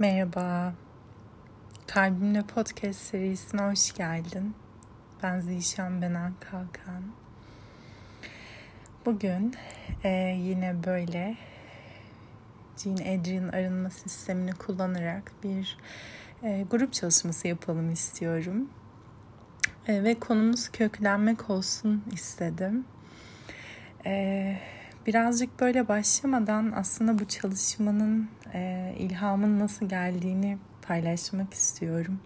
Merhaba. Kalbimle Podcast serisine hoş geldin. Ben Zişan Benan Kalkan. Bugün e, yine böyle Jean Adrian arınma sistemini kullanarak bir e, grup çalışması yapalım istiyorum. E, ve konumuz köklenmek olsun istedim. E, birazcık böyle başlamadan aslında bu çalışmanın e, ilhamın nasıl geldiğini paylaşmak istiyorum.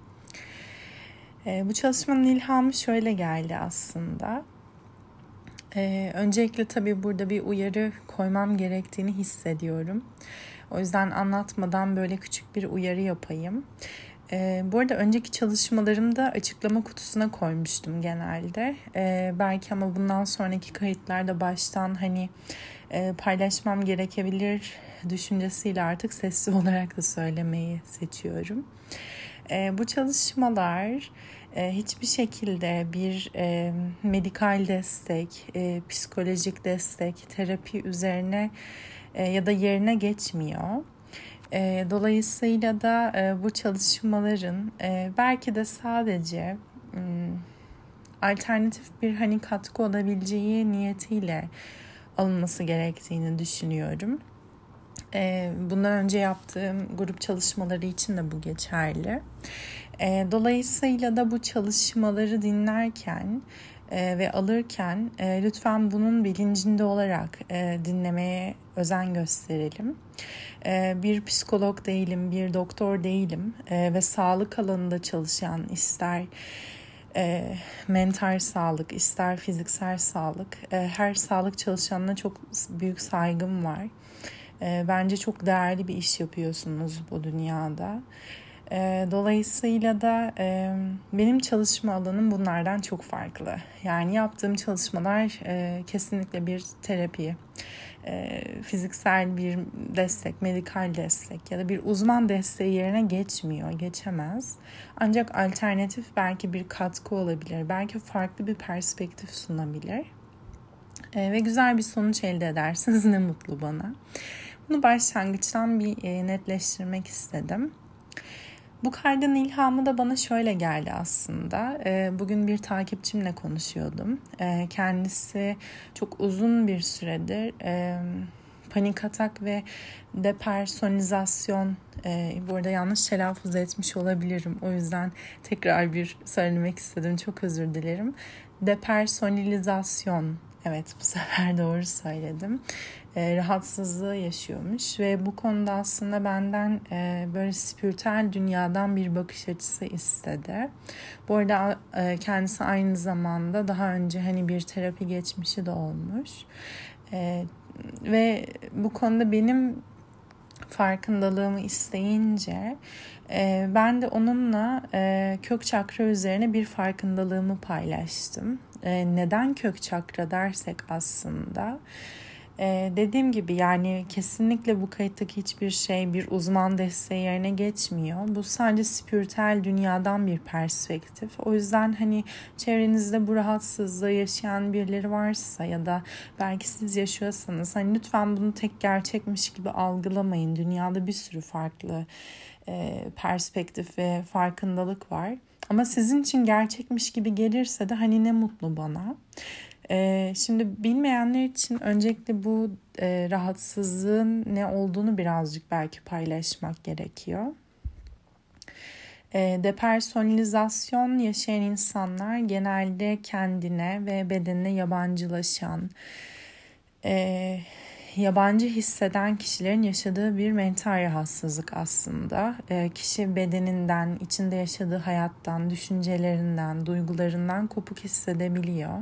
E, bu çalışmanın ilhamı şöyle geldi aslında. E, öncelikle tabii burada bir uyarı koymam gerektiğini hissediyorum. O yüzden anlatmadan böyle küçük bir uyarı yapayım. E, bu arada önceki çalışmalarımda açıklama kutusuna koymuştum genelde. E, belki ama bundan sonraki kayıtlarda baştan hani e, paylaşmam gerekebilir düşüncesiyle artık sesli olarak da söylemeyi seçiyorum. E, bu çalışmalar e, hiçbir şekilde bir e, medikal destek, e, psikolojik destek, terapi üzerine e, ya da yerine geçmiyor. E, dolayısıyla da e, bu çalışmaların e, belki de sadece e, alternatif bir hani katkı olabileceği niyetiyle alınması gerektiğini düşünüyorum. E, bundan önce yaptığım grup çalışmaları için de bu geçerli. E, dolayısıyla da bu çalışmaları dinlerken e, ve alırken e, lütfen bunun bilincinde olarak e, dinlemeye özen gösterelim. Bir psikolog değilim, bir doktor değilim ve sağlık alanında çalışan ister mental sağlık, ister fiziksel sağlık, her sağlık çalışanına çok büyük saygım var. Bence çok değerli bir iş yapıyorsunuz bu dünyada. E, dolayısıyla da e, benim çalışma alanım bunlardan çok farklı. Yani yaptığım çalışmalar e, kesinlikle bir terapi, e, fiziksel bir destek, medikal destek ya da bir uzman desteği yerine geçmiyor, geçemez. Ancak alternatif belki bir katkı olabilir, belki farklı bir perspektif sunabilir. E, ve güzel bir sonuç elde edersiniz ne mutlu bana. Bunu başlangıçtan bir e, netleştirmek istedim. Bu kaydın ilhamı da bana şöyle geldi aslında. E, bugün bir takipçimle konuşuyordum. E, kendisi çok uzun bir süredir panik atak ve depersonalizasyon e, burada yanlış telaffuz etmiş olabilirim. O yüzden tekrar bir söylemek istedim. Çok özür dilerim. Depersonalizasyon Evet bu sefer doğru söyledim. E, rahatsızlığı yaşıyormuş ve bu konuda aslında benden e, böyle spiritüel dünyadan bir bakış açısı istedi. Bu arada e, kendisi aynı zamanda daha önce hani bir terapi geçmişi de olmuş. E, ve bu konuda benim farkındalığımı isteyince e, ben de onunla e, kök çakra üzerine bir farkındalığımı paylaştım. E, neden kök çakra dersek aslında ee, dediğim gibi yani kesinlikle bu kayıttaki hiçbir şey bir uzman desteği yerine geçmiyor. Bu sadece spiritüel dünyadan bir perspektif. O yüzden hani çevrenizde bu rahatsızlığı yaşayan birileri varsa ya da belki siz yaşıyorsanız hani lütfen bunu tek gerçekmiş gibi algılamayın. Dünyada bir sürü farklı e, perspektif ve farkındalık var. Ama sizin için gerçekmiş gibi gelirse de hani ne mutlu bana. Ee, şimdi bilmeyenler için öncelikle bu e, rahatsızlığın ne olduğunu birazcık belki paylaşmak gerekiyor. E, depersonalizasyon yaşayan insanlar genelde kendine ve bedenine yabancılaşan, e, yabancı hisseden kişilerin yaşadığı bir mental rahatsızlık aslında. E, kişi bedeninden, içinde yaşadığı hayattan, düşüncelerinden, duygularından kopuk hissedebiliyor.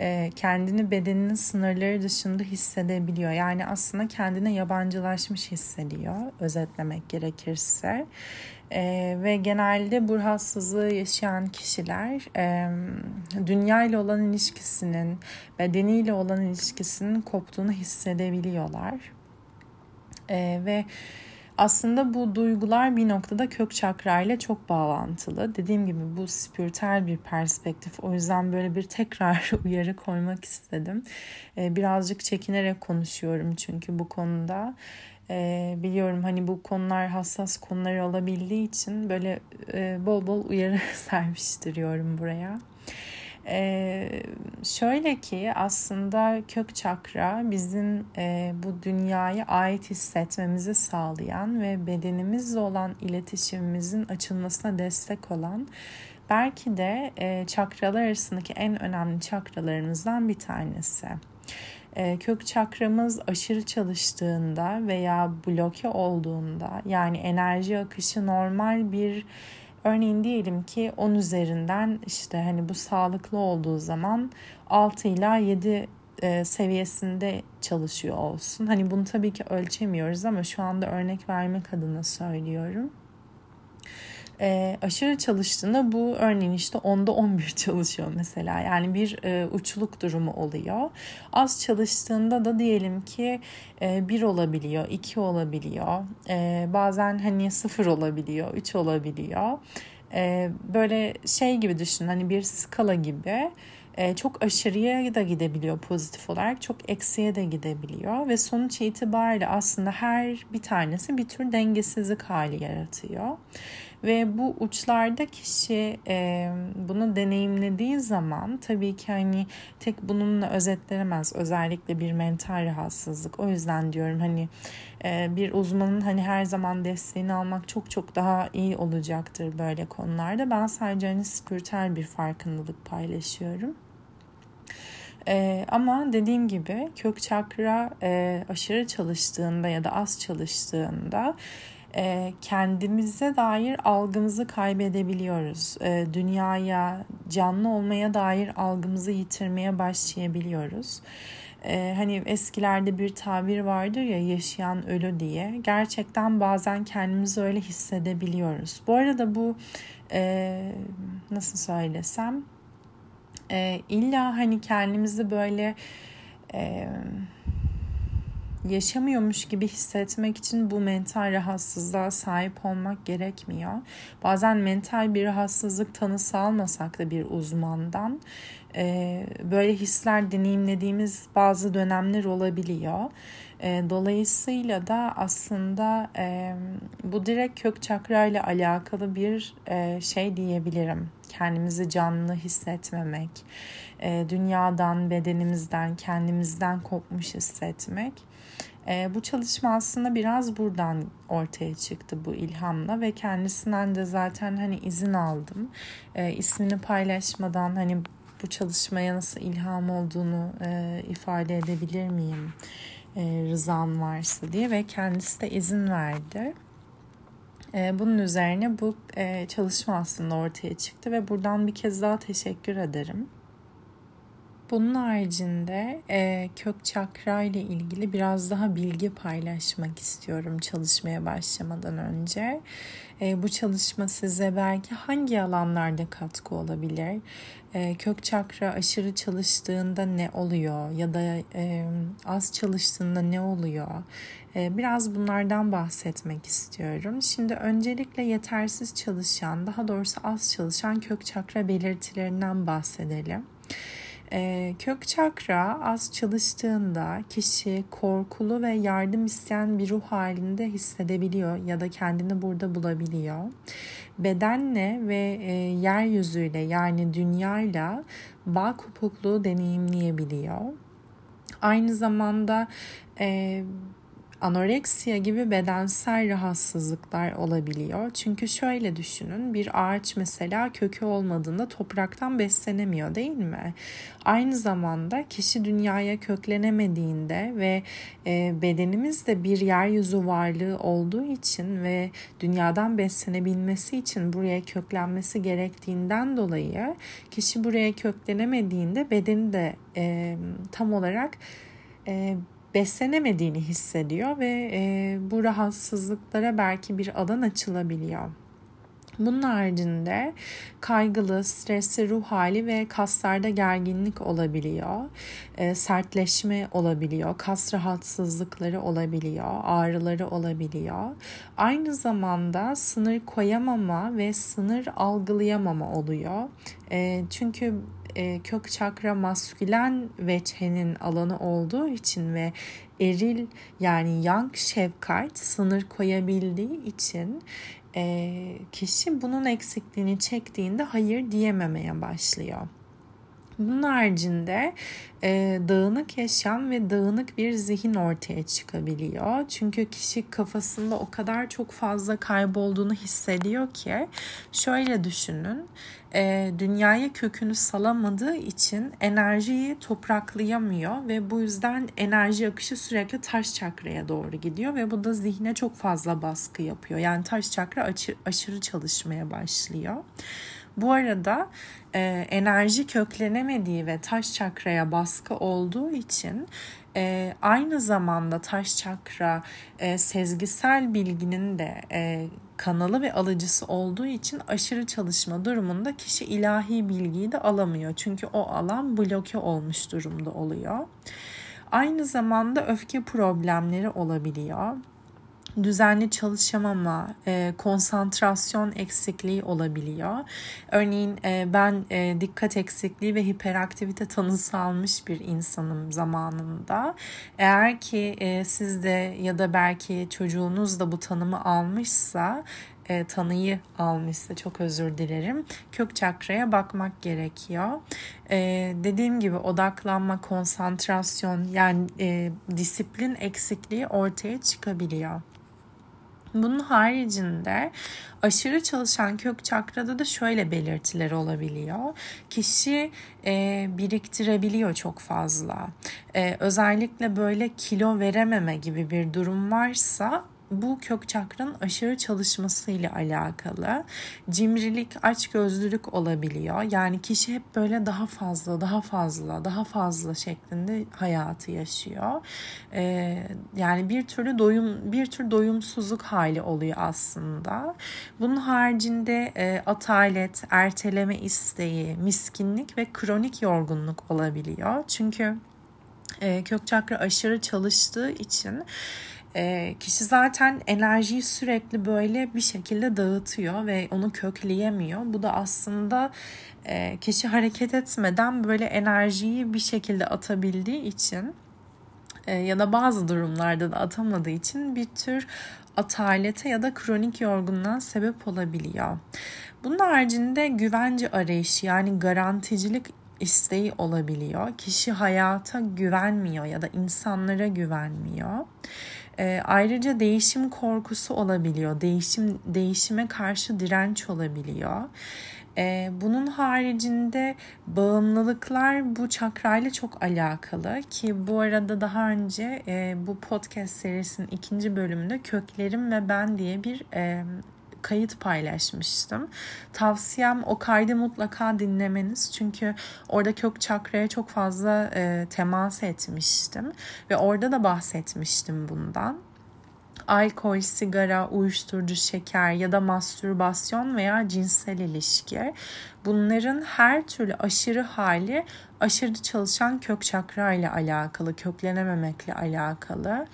E, kendini bedeninin sınırları dışında hissedebiliyor. Yani aslında kendine yabancılaşmış hissediyor özetlemek gerekirse. E, ve genelde bu rahatsızlığı yaşayan kişiler e, dünya ile olan ilişkisinin, bedeniyle olan ilişkisinin koptuğunu hissedebiliyorlar. E, ve aslında bu duygular bir noktada kök çakra ile çok bağlantılı. Dediğim gibi bu spiritüel bir perspektif. O yüzden böyle bir tekrar uyarı koymak istedim. Birazcık çekinerek konuşuyorum çünkü bu konuda. E, biliyorum hani bu konular hassas konular olabildiği için böyle e, bol bol uyarı serpiştiriyorum buraya. Ee, şöyle ki aslında kök çakra bizim e, bu dünyaya ait hissetmemizi sağlayan ve bedenimizle olan iletişimimizin açılmasına destek olan belki de e, çakralar arasındaki en önemli çakralarımızdan bir tanesi. E, kök çakramız aşırı çalıştığında veya bloke olduğunda yani enerji akışı normal bir Örneğin diyelim ki 10 üzerinden işte hani bu sağlıklı olduğu zaman 6 ila 7 e, seviyesinde çalışıyor olsun. Hani bunu tabii ki ölçemiyoruz ama şu anda örnek vermek adına söylüyorum e, aşırı çalıştığında bu örneğin işte onda 11 çalışıyor mesela. Yani bir e, uçluk durumu oluyor. Az çalıştığında da diyelim ki e, 1 olabiliyor, 2 olabiliyor. E, bazen hani 0 olabiliyor, 3 olabiliyor. E, böyle şey gibi düşün hani bir skala gibi e, çok aşırıya da gidebiliyor pozitif olarak çok eksiye de gidebiliyor ve sonuç itibariyle aslında her bir tanesi bir tür dengesizlik hali yaratıyor. Ve bu uçlarda kişi e, bunu deneyimlediği zaman tabii ki hani tek bununla özetlenemez. Özellikle bir mental rahatsızlık. O yüzden diyorum hani e, bir uzmanın hani her zaman desteğini almak çok çok daha iyi olacaktır böyle konularda. Ben sadece hani spiritüel bir farkındalık paylaşıyorum. Ee, ama dediğim gibi kök çakra e, aşırı çalıştığında ya da az çalıştığında kendimize dair algımızı kaybedebiliyoruz. E, dünyaya, canlı olmaya dair algımızı yitirmeye başlayabiliyoruz. E, hani eskilerde bir tabir vardır ya yaşayan ölü diye. Gerçekten bazen kendimizi öyle hissedebiliyoruz. Bu arada bu e, nasıl söylesem e, illa hani kendimizi böyle e, yaşamıyormuş gibi hissetmek için bu mental rahatsızlığa sahip olmak gerekmiyor. Bazen mental bir rahatsızlık tanısı almasak da bir uzmandan e, böyle hisler deneyimlediğimiz bazı dönemler olabiliyor. E, dolayısıyla da aslında e, bu direkt kök çakra ile alakalı bir şey diyebilirim. Kendimizi canlı hissetmemek, dünyadan, bedenimizden, kendimizden kopmuş hissetmek. E, bu çalışma aslında biraz buradan ortaya çıktı bu ilhamla ve kendisinden de zaten hani izin aldım. E, ismini paylaşmadan hani bu çalışmaya nasıl ilham olduğunu e, ifade edebilir miyim e, rızan varsa diye ve kendisi de izin verdi. E, bunun üzerine bu e, çalışma aslında ortaya çıktı ve buradan bir kez daha teşekkür ederim. Bunun haricinde e, kök çakra ile ilgili biraz daha bilgi paylaşmak istiyorum çalışmaya başlamadan önce. E, bu çalışma size belki hangi alanlarda katkı olabilir? E, kök çakra aşırı çalıştığında ne oluyor ya da e, az çalıştığında ne oluyor? E, biraz bunlardan bahsetmek istiyorum. Şimdi öncelikle yetersiz çalışan, daha doğrusu az çalışan kök çakra belirtilerinden bahsedelim. E, kök çakra az çalıştığında kişi korkulu ve yardım isteyen bir ruh halinde hissedebiliyor ya da kendini burada bulabiliyor. Bedenle ve e, yeryüzüyle yani dünyayla bağ kopukluğu deneyimleyebiliyor. Aynı zamanda e, anoreksiya gibi bedensel rahatsızlıklar olabiliyor. Çünkü şöyle düşünün bir ağaç mesela kökü olmadığında topraktan beslenemiyor değil mi? Aynı zamanda kişi dünyaya köklenemediğinde ve e, bedenimiz de bir yeryüzü varlığı olduğu için ve dünyadan beslenebilmesi için buraya köklenmesi gerektiğinden dolayı kişi buraya köklenemediğinde bedeni de e, tam olarak e, beslenemediğini hissediyor ve e, bu rahatsızlıklara belki bir alan açılabiliyor. Bunun haricinde kaygılı, stresli ruh hali ve kaslarda gerginlik olabiliyor. E, sertleşme olabiliyor. Kas rahatsızlıkları olabiliyor. Ağrıları olabiliyor. Aynı zamanda sınır koyamama ve sınır algılayamama oluyor. E, çünkü e, kök çakra maskülen veçhenin alanı olduğu için ve eril yani yang şefkat sınır koyabildiği için e, kişi bunun eksikliğini çektiğinde hayır diyememeye başlıyor. Bunun haricinde e, dağınık yaşam ve dağınık bir zihin ortaya çıkabiliyor. Çünkü kişi kafasında o kadar çok fazla kaybolduğunu hissediyor ki şöyle düşünün. E, dünyaya kökünü salamadığı için enerjiyi topraklayamıyor ve bu yüzden enerji akışı sürekli taş çakraya doğru gidiyor ve bu da zihne çok fazla baskı yapıyor. Yani taş çakra aşırı, aşırı çalışmaya başlıyor. Bu arada e, enerji köklenemediği ve taş çakraya baskı olduğu için e, aynı zamanda taş çakra e, sezgisel bilginin de e, kanalı ve alıcısı olduğu için aşırı çalışma durumunda kişi ilahi bilgiyi de alamıyor. Çünkü o alan bloke olmuş durumda oluyor. Aynı zamanda öfke problemleri olabiliyor düzenli çalışamama, e, konsantrasyon eksikliği olabiliyor. Örneğin e, ben e, dikkat eksikliği ve hiperaktivite tanısı almış bir insanım zamanında. Eğer ki e, siz de ya da belki çocuğunuz da bu tanımı almışsa e, tanıyı almışsa çok özür dilerim. Kök çakraya bakmak gerekiyor. E, dediğim gibi odaklanma, konsantrasyon yani e, disiplin eksikliği ortaya çıkabiliyor. Bunun haricinde aşırı çalışan kök çakrada da şöyle belirtiler olabiliyor. Kişi e, biriktirebiliyor çok fazla. E, özellikle böyle kilo verememe gibi bir durum varsa bu kök çakranın aşırı çalışmasıyla alakalı. Cimrilik, açgözlülük olabiliyor. Yani kişi hep böyle daha fazla, daha fazla, daha fazla şeklinde hayatı yaşıyor. Ee, yani bir türlü doyum, bir tür doyumsuzluk hali oluyor aslında. Bunun haricinde e, atalet, erteleme isteği, miskinlik ve kronik yorgunluk olabiliyor. Çünkü e, kök çakra aşırı çalıştığı için e, kişi zaten enerjiyi sürekli böyle bir şekilde dağıtıyor ve onu kökleyemiyor. Bu da aslında e, kişi hareket etmeden böyle enerjiyi bir şekilde atabildiği için e, ya da bazı durumlarda da atamadığı için bir tür atalete ya da kronik yorgunluğa sebep olabiliyor. Bunun haricinde güvence arayışı yani garanticilik isteği olabiliyor. Kişi hayata güvenmiyor ya da insanlara güvenmiyor. E, ayrıca değişim korkusu olabiliyor. Değişim değişime karşı direnç olabiliyor. E, bunun haricinde bağımlılıklar bu çakrayla çok alakalı ki bu arada daha önce e, bu podcast serisinin ikinci bölümünde köklerim ve ben diye bir e, kayıt paylaşmıştım. Tavsiyem o kaydı mutlaka dinlemeniz. Çünkü orada kök çakraya çok fazla e, temas etmiştim. Ve orada da bahsetmiştim bundan alkol, sigara, uyuşturucu, şeker ya da mastürbasyon veya cinsel ilişki. Bunların her türlü aşırı hali aşırı çalışan kök çakra ile alakalı, köklenememekle alakalı.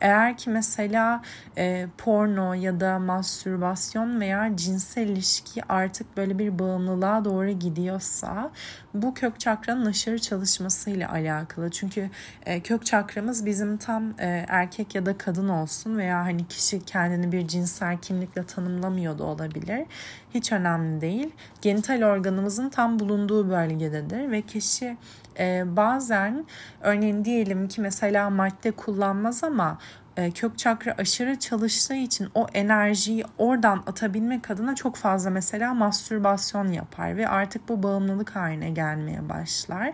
Eğer ki mesela e, porno ya da mastürbasyon veya cinsel ilişki artık böyle bir bağımlılığa doğru gidiyorsa bu kök çakranın aşırı çalışmasıyla alakalı. Çünkü e, kök çakramız bizim tam e, erkek ya da kadın olsun veya hani kişi kendini bir cinsel kimlikle tanımlamıyor da olabilir. Hiç önemli değil. Genital organımızın tam bulunduğu bölgededir ve kişi e, bazen örneğin diyelim ki mesela madde kullanmaz ama e, kök çakra aşırı çalıştığı için o enerjiyi oradan atabilmek adına çok fazla mesela mastürbasyon yapar ve artık bu bağımlılık haline gelmeye başlar.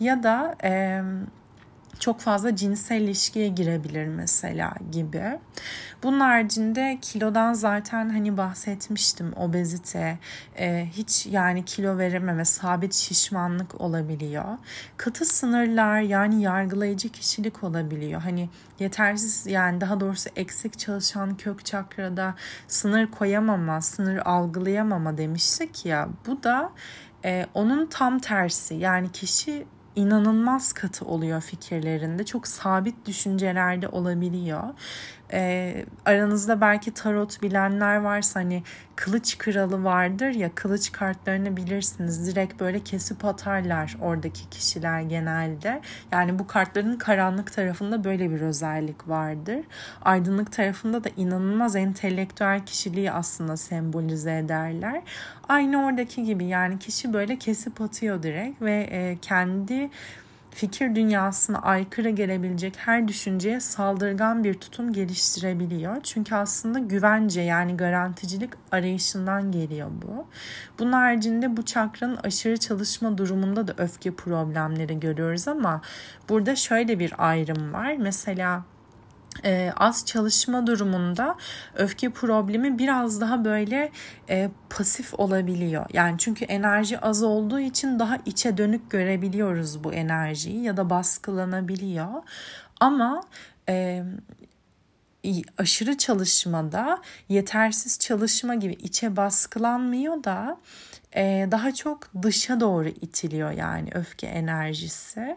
Ya da e, çok fazla cinsel ilişkiye girebilir mesela gibi. Bunun haricinde kilodan zaten hani bahsetmiştim. Obezite, e, hiç yani kilo verememe, sabit şişmanlık olabiliyor. Katı sınırlar yani yargılayıcı kişilik olabiliyor. Hani yetersiz yani daha doğrusu eksik çalışan kök çakrada sınır koyamama, sınır algılayamama demiştik ya. Bu da e, onun tam tersi. Yani kişi inanılmaz katı oluyor fikirlerinde. Çok sabit düşüncelerde olabiliyor. E, aranızda belki tarot bilenler varsa hani kılıç kralı vardır ya kılıç kartlarını bilirsiniz. Direkt böyle kesip atarlar oradaki kişiler genelde. Yani bu kartların karanlık tarafında böyle bir özellik vardır. Aydınlık tarafında da inanılmaz entelektüel kişiliği aslında sembolize ederler. Aynı oradaki gibi yani kişi böyle kesip atıyor direkt ve e, kendi fikir dünyasına aykırı gelebilecek her düşünceye saldırgan bir tutum geliştirebiliyor. Çünkü aslında güvence yani garanticilik arayışından geliyor bu. Bunun haricinde bu çakranın aşırı çalışma durumunda da öfke problemleri görüyoruz ama burada şöyle bir ayrım var. Mesela e, az çalışma durumunda öfke problemi biraz daha böyle e, pasif olabiliyor. Yani çünkü enerji az olduğu için daha içe dönük görebiliyoruz bu enerjiyi ya da baskılanabiliyor. Ama e, aşırı çalışmada yetersiz çalışma gibi içe baskılanmıyor da e, daha çok dışa doğru itiliyor yani öfke enerjisi.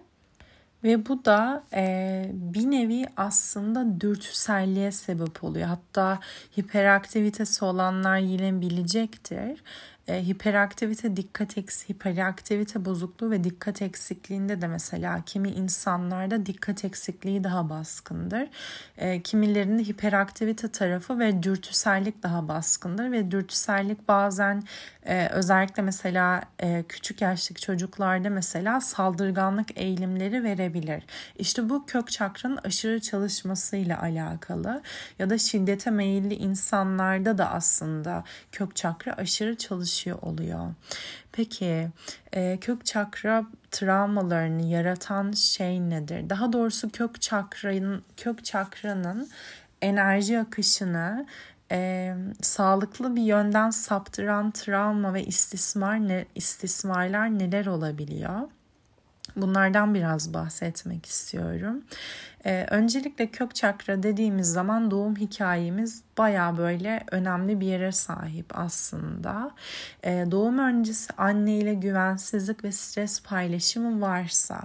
Ve bu da e, bir nevi aslında dürtüselliğe sebep oluyor. Hatta hiperaktivitesi olanlar yine bilecektir e, hiperaktivite dikkat eks hiperaktivite bozukluğu ve dikkat eksikliğinde de mesela kimi insanlarda dikkat eksikliği daha baskındır. E, kimilerinde hiperaktivite tarafı ve dürtüsellik daha baskındır ve dürtüsellik bazen e, özellikle mesela e, küçük yaştaki çocuklarda mesela saldırganlık eğilimleri verebilir. İşte bu kök çakranın aşırı çalışmasıyla alakalı ya da şiddete meyilli insanlarda da aslında kök çakra aşırı çalışıyor çalışıyor oluyor. Peki e, kök çakra travmalarını yaratan şey nedir? Daha doğrusu kök çakranın kök çakranın enerji akışını e, sağlıklı bir yönden saptıran travma ve istismar ne, istismarlar neler olabiliyor? Bunlardan biraz bahsetmek istiyorum. Ee, öncelikle kök çakra dediğimiz zaman doğum hikayemiz baya böyle önemli bir yere sahip aslında. Ee, doğum öncesi anne ile güvensizlik ve stres paylaşımı varsa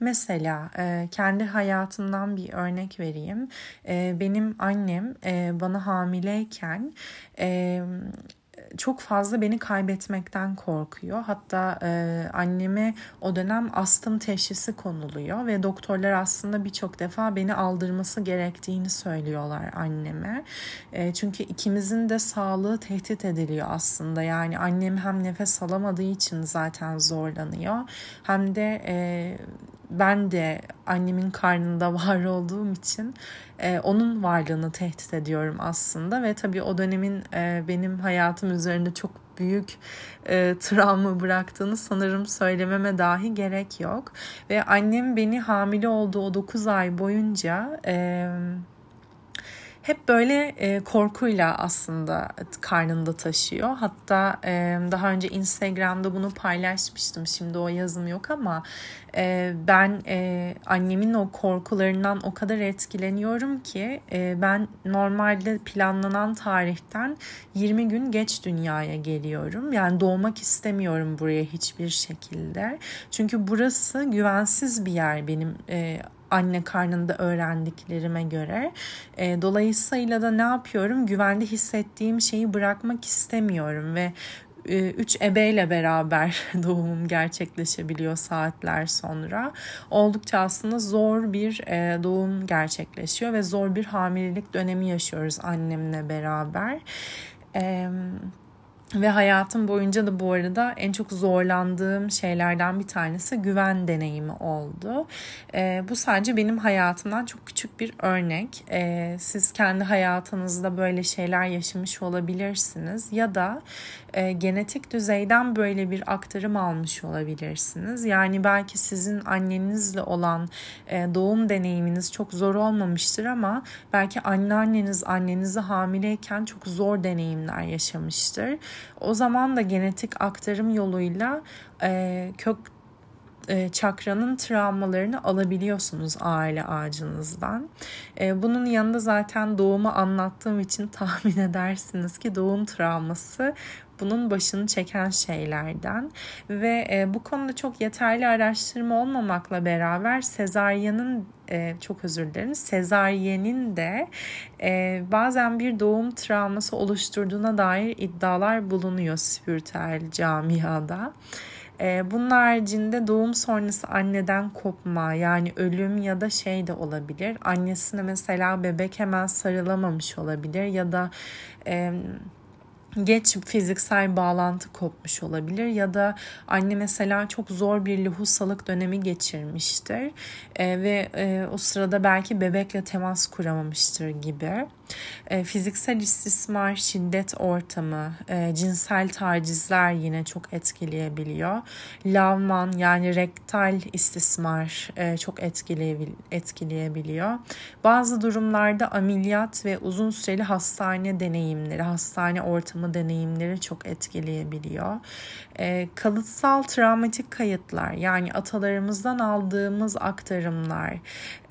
mesela e, kendi hayatımdan bir örnek vereyim. E, benim annem e, bana hamileyken e, çok fazla beni kaybetmekten korkuyor. Hatta e, anneme o dönem astım teşhisi konuluyor ve doktorlar aslında birçok defa beni aldırması gerektiğini söylüyorlar anneme. E, çünkü ikimizin de sağlığı tehdit ediliyor aslında. Yani annem hem nefes alamadığı için zaten zorlanıyor hem de e, ben de annemin karnında var olduğum için e, onun varlığını tehdit ediyorum aslında. Ve tabii o dönemin e, benim hayatım üzerinde çok büyük e, travma bıraktığını sanırım söylememe dahi gerek yok. Ve annem beni hamile olduğu o 9 ay boyunca e, hep böyle e, korkuyla aslında karnında taşıyor. Hatta e, daha önce Instagram'da bunu paylaşmıştım. Şimdi o yazım yok ama e, ben e, annemin o korkularından o kadar etkileniyorum ki e, ben normalde planlanan tarihten 20 gün geç dünyaya geliyorum. Yani doğmak istemiyorum buraya hiçbir şekilde. Çünkü burası güvensiz bir yer benim e, anne karnında öğrendiklerime göre. E, dolayısıyla da ne yapıyorum? Güvende hissettiğim şeyi bırakmak istemiyorum ve e, üç ebeyle beraber doğumum gerçekleşebiliyor saatler sonra. Oldukça aslında zor bir e, doğum gerçekleşiyor ve zor bir hamilelik dönemi yaşıyoruz annemle beraber. Evet ve hayatım boyunca da bu arada en çok zorlandığım şeylerden bir tanesi güven deneyimi oldu. E, bu sadece benim hayatımdan çok küçük bir örnek. E, siz kendi hayatınızda böyle şeyler yaşamış olabilirsiniz ya da e, genetik düzeyden böyle bir aktarım almış olabilirsiniz. Yani belki sizin annenizle olan e, doğum deneyiminiz çok zor olmamıştır ama belki anneanneniz annenizi hamileyken çok zor deneyimler yaşamıştır. O zaman da genetik aktarım yoluyla e, kök e, çakranın travmalarını alabiliyorsunuz aile ağacınızdan. E, bunun yanında zaten doğumu anlattığım için tahmin edersiniz ki doğum travması bunun başını çeken şeylerden ve e, bu konuda çok yeterli araştırma olmamakla beraber sezaryenin e, çok özür dilerim sezaryenin de e, bazen bir doğum travması oluşturduğuna dair iddialar bulunuyor spiritüel camiada. E, bunun haricinde doğum sonrası anneden kopma yani ölüm ya da şey de olabilir. Annesine mesela bebek hemen sarılamamış olabilir ya da geç fiziksel bağlantı kopmuş olabilir ya da anne mesela çok zor bir lohusalık dönemi geçirmiştir e, ve e, o sırada belki bebekle temas kuramamıştır gibi. E, fiziksel istismar, şiddet ortamı, e, cinsel tacizler yine çok etkileyebiliyor. Lavman yani rektal istismar e, çok etkileyebil etkileyebiliyor. Bazı durumlarda ameliyat ve uzun süreli hastane deneyimleri, hastane ortamı deneyimleri çok etkileyebiliyor. E, kalıtsal travmatik kayıtlar yani atalarımızdan aldığımız aktarımlar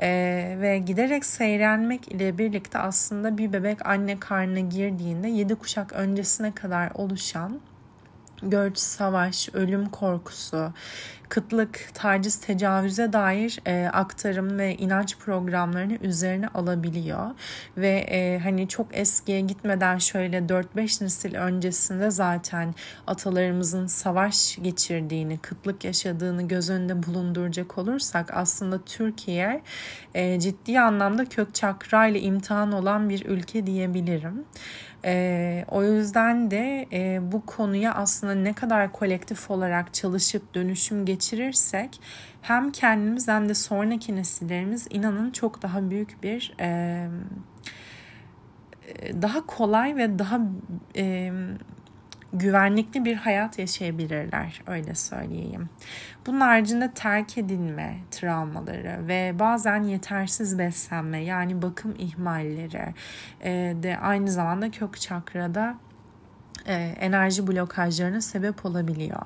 e, ve giderek seyrenmek ile birlikte aslında bir bebek anne karnına girdiğinde yedi kuşak öncesine kadar oluşan göç, savaş, ölüm korkusu, kıtlık, taciz, tecavüze dair e, aktarım ve inanç programlarını üzerine alabiliyor. Ve e, hani çok eskiye gitmeden şöyle 4-5 nesil öncesinde zaten atalarımızın savaş geçirdiğini, kıtlık yaşadığını göz önünde bulunduracak olursak aslında Türkiye e, ciddi anlamda kök çakra ile imtihan olan bir ülke diyebilirim. E, o yüzden de e, bu konuya aslında ne kadar kolektif olarak çalışıp dönüşüm geçirirsek hem kendimiz hem de sonraki nesillerimiz inanın çok daha büyük bir e, daha kolay ve daha e, güvenlikli bir hayat yaşayabilirler öyle söyleyeyim. Bunun haricinde terk edilme travmaları ve bazen yetersiz beslenme yani bakım ihmalleri e, de aynı zamanda kök çakrada enerji blokajlarına sebep olabiliyor.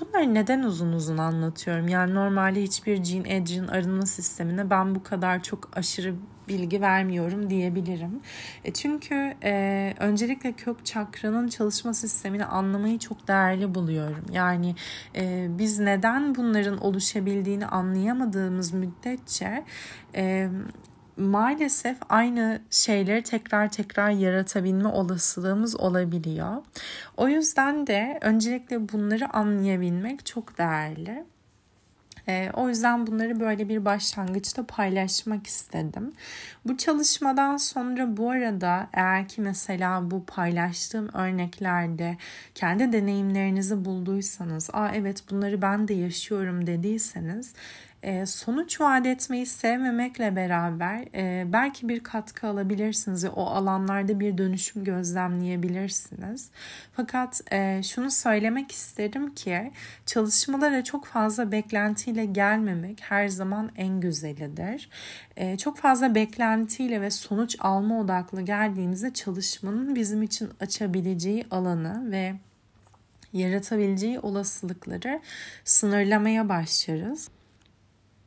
Bunları neden uzun uzun anlatıyorum? Yani normalde hiçbir Jean Adrian arınma sistemine ben bu kadar çok aşırı bilgi vermiyorum diyebilirim. E çünkü e, öncelikle kök çakranın çalışma sistemini anlamayı çok değerli buluyorum. Yani e, biz neden bunların oluşabildiğini anlayamadığımız müddetçe e, maalesef aynı şeyleri tekrar tekrar yaratabilme olasılığımız olabiliyor. O yüzden de öncelikle bunları anlayabilmek çok değerli. E, o yüzden bunları böyle bir başlangıçta paylaşmak istedim. Bu çalışmadan sonra bu arada eğer ki mesela bu paylaştığım örneklerde kendi deneyimlerinizi bulduysanız, aa evet bunları ben de yaşıyorum dediyseniz sonuç vaat etmeyi sevmemekle beraber e, belki bir katkı alabilirsiniz ve o alanlarda bir dönüşüm gözlemleyebilirsiniz. Fakat e, şunu söylemek isterim ki çalışmalara çok fazla beklentiyle gelmemek her zaman en güzelidir. Çok fazla beklentiyle ve sonuç alma odaklı geldiğinizde çalışmanın bizim için açabileceği alanı ve yaratabileceği olasılıkları sınırlamaya başlarız.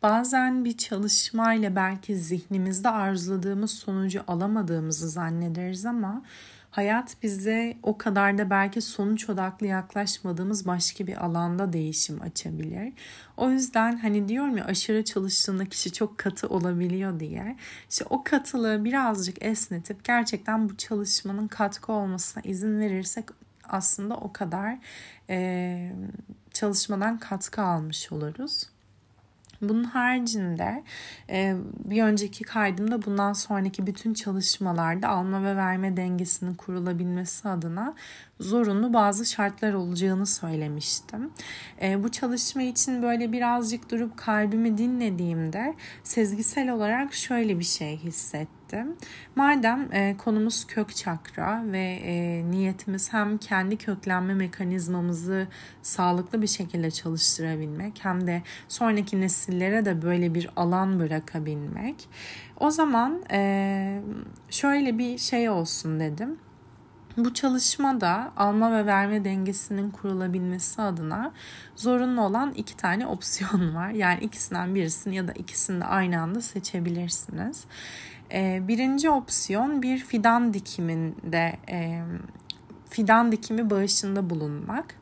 Bazen bir çalışmayla belki zihnimizde arzuladığımız sonucu alamadığımızı zannederiz ama hayat bize o kadar da belki sonuç odaklı yaklaşmadığımız başka bir alanda değişim açabilir. O yüzden hani diyorum ya aşırı çalıştığında kişi çok katı olabiliyor diye. İşte o katılığı birazcık esnetip gerçekten bu çalışmanın katkı olmasına izin verirsek aslında o kadar e, çalışmadan katkı almış oluruz. Bunun haricinde e, bir önceki kaydımda bundan sonraki bütün çalışmalarda alma ve verme dengesinin kurulabilmesi adına zorunlu bazı şartlar olacağını söylemiştim. E, bu çalışma için böyle birazcık durup kalbimi dinlediğimde sezgisel olarak şöyle bir şey hissettim. Madem e, konumuz kök çakra ve e, niyetimiz hem kendi köklenme mekanizmamızı sağlıklı bir şekilde çalıştırabilmek hem de sonraki nesillere de böyle bir alan bırakabilmek. O zaman e, şöyle bir şey olsun dedim Bu çalışmada alma ve verme dengesinin kurulabilmesi adına zorunlu olan iki tane opsiyon var. Yani ikisinden birisini ya da ikisini de aynı anda seçebilirsiniz. Ee, birinci opsiyon bir fidan dikiminde e, fidan dikimi bağışında bulunmak.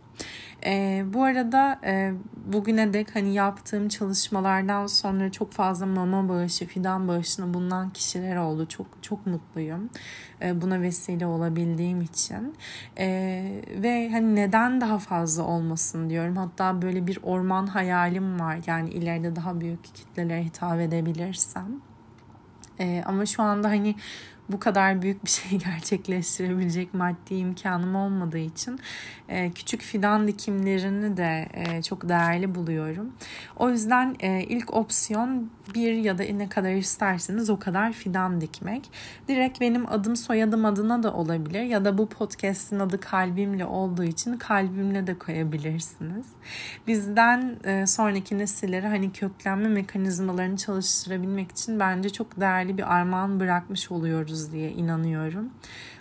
E, bu arada e, bugüne dek hani yaptığım çalışmalardan sonra çok fazla mama bağışı, fidan bağışına bulunan kişiler oldu. Çok çok mutluyum e, buna vesile olabildiğim için. E, ve hani neden daha fazla olmasın diyorum. Hatta böyle bir orman hayalim var. Yani ileride daha büyük kitlelere hitap edebilirsem. E, ama şu anda hani bu kadar büyük bir şey gerçekleştirebilecek maddi imkanım olmadığı için e, küçük fidan dikimlerini de e, çok değerli buluyorum. O yüzden e, ilk opsiyon bir ya da ne kadar isterseniz o kadar fidan dikmek. Direkt benim adım soyadım adına da olabilir ya da bu podcast'in adı kalbimle olduğu için kalbimle de koyabilirsiniz. Bizden sonraki nesillere hani köklenme mekanizmalarını çalıştırabilmek için bence çok değerli bir armağan bırakmış oluyoruz diye inanıyorum.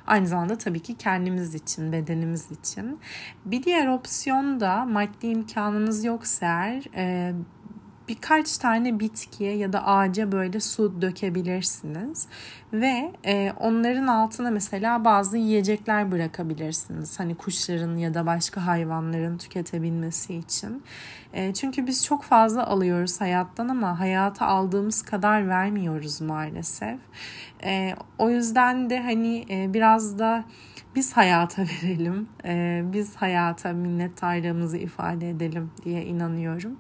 Aynı zamanda tabii ki kendimiz için, bedenimiz için. Bir diğer opsiyon da maddi imkanınız yoksa eğer e, birkaç tane bitkiye ya da ağaca böyle su dökebilirsiniz ve e, onların altına mesela bazı yiyecekler bırakabilirsiniz. Hani kuşların ya da başka hayvanların tüketebilmesi için. E, çünkü biz çok fazla alıyoruz hayattan ama hayata aldığımız kadar vermiyoruz maalesef. E, o yüzden de hani e, biraz da biz hayata verelim, e, biz hayata minnettarlığımızı ifade edelim diye inanıyorum.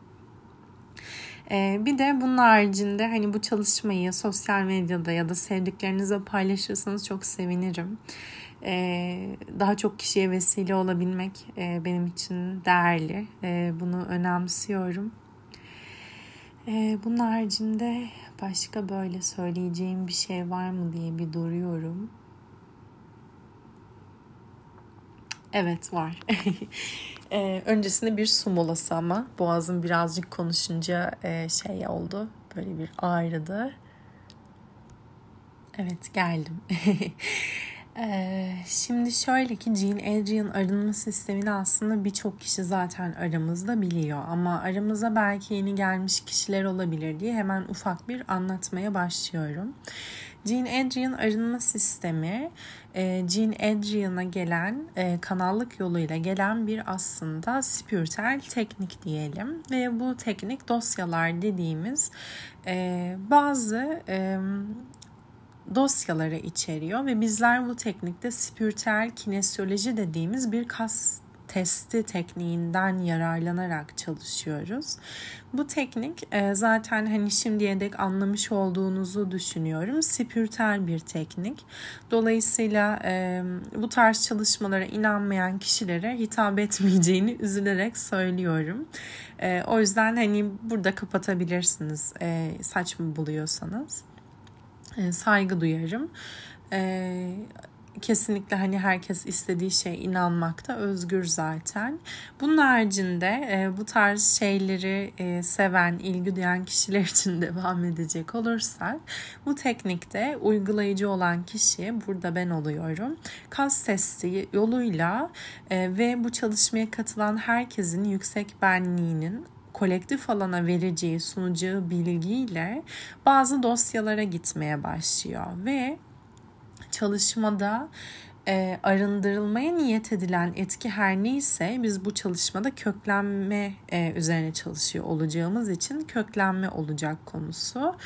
Ee, bir de bunun haricinde hani bu çalışmayı sosyal medyada ya da sevdiklerinize paylaşırsanız çok sevinirim. Ee, daha çok kişiye vesile olabilmek e, benim için değerli. Ee, bunu önemsiyorum. Bunun haricinde başka böyle söyleyeceğim bir şey var mı diye bir duruyorum. Evet var. Ee, öncesinde bir su molası ama boğazım birazcık konuşunca e, şey oldu. Böyle bir ağrıdı. Evet geldim. ee, şimdi şöyle ki Jean Adrian arınma sistemini aslında birçok kişi zaten aramızda biliyor. Ama aramıza belki yeni gelmiş kişiler olabilir diye hemen ufak bir anlatmaya başlıyorum. Jean Adrian arınma sistemi e, Jean Adrian'a gelen e, kanallık yoluyla gelen bir aslında spiritüel teknik diyelim ve bu teknik dosyalar dediğimiz e, bazı dosyaları içeriyor ve bizler bu teknikte spiritüel kinesiyoloji dediğimiz bir kas testi tekniğinden yararlanarak çalışıyoruz. Bu teknik e, zaten hani şimdiye dek anlamış olduğunuzu düşünüyorum. Spiritüel bir teknik. Dolayısıyla e, bu tarz çalışmalara inanmayan kişilere hitap etmeyeceğini üzülerek söylüyorum. E, o yüzden hani burada kapatabilirsiniz saçma buluyorsanız. Saygı duyarım kesinlikle hani herkes istediği şeye inanmakta özgür zaten. Bunun haricinde e, bu tarz şeyleri e, seven, ilgi duyan kişiler için devam edecek olursak bu teknikte uygulayıcı olan kişi burada ben oluyorum. Kas testi yoluyla e, ve bu çalışmaya katılan herkesin yüksek benliğinin kolektif alana vereceği, sunacağı bilgiyle bazı dosyalara gitmeye başlıyor ve çalışmada e, arındırılmaya niyet edilen etki her neyse biz bu çalışmada köklenme e, üzerine çalışıyor olacağımız için köklenme olacak konusu.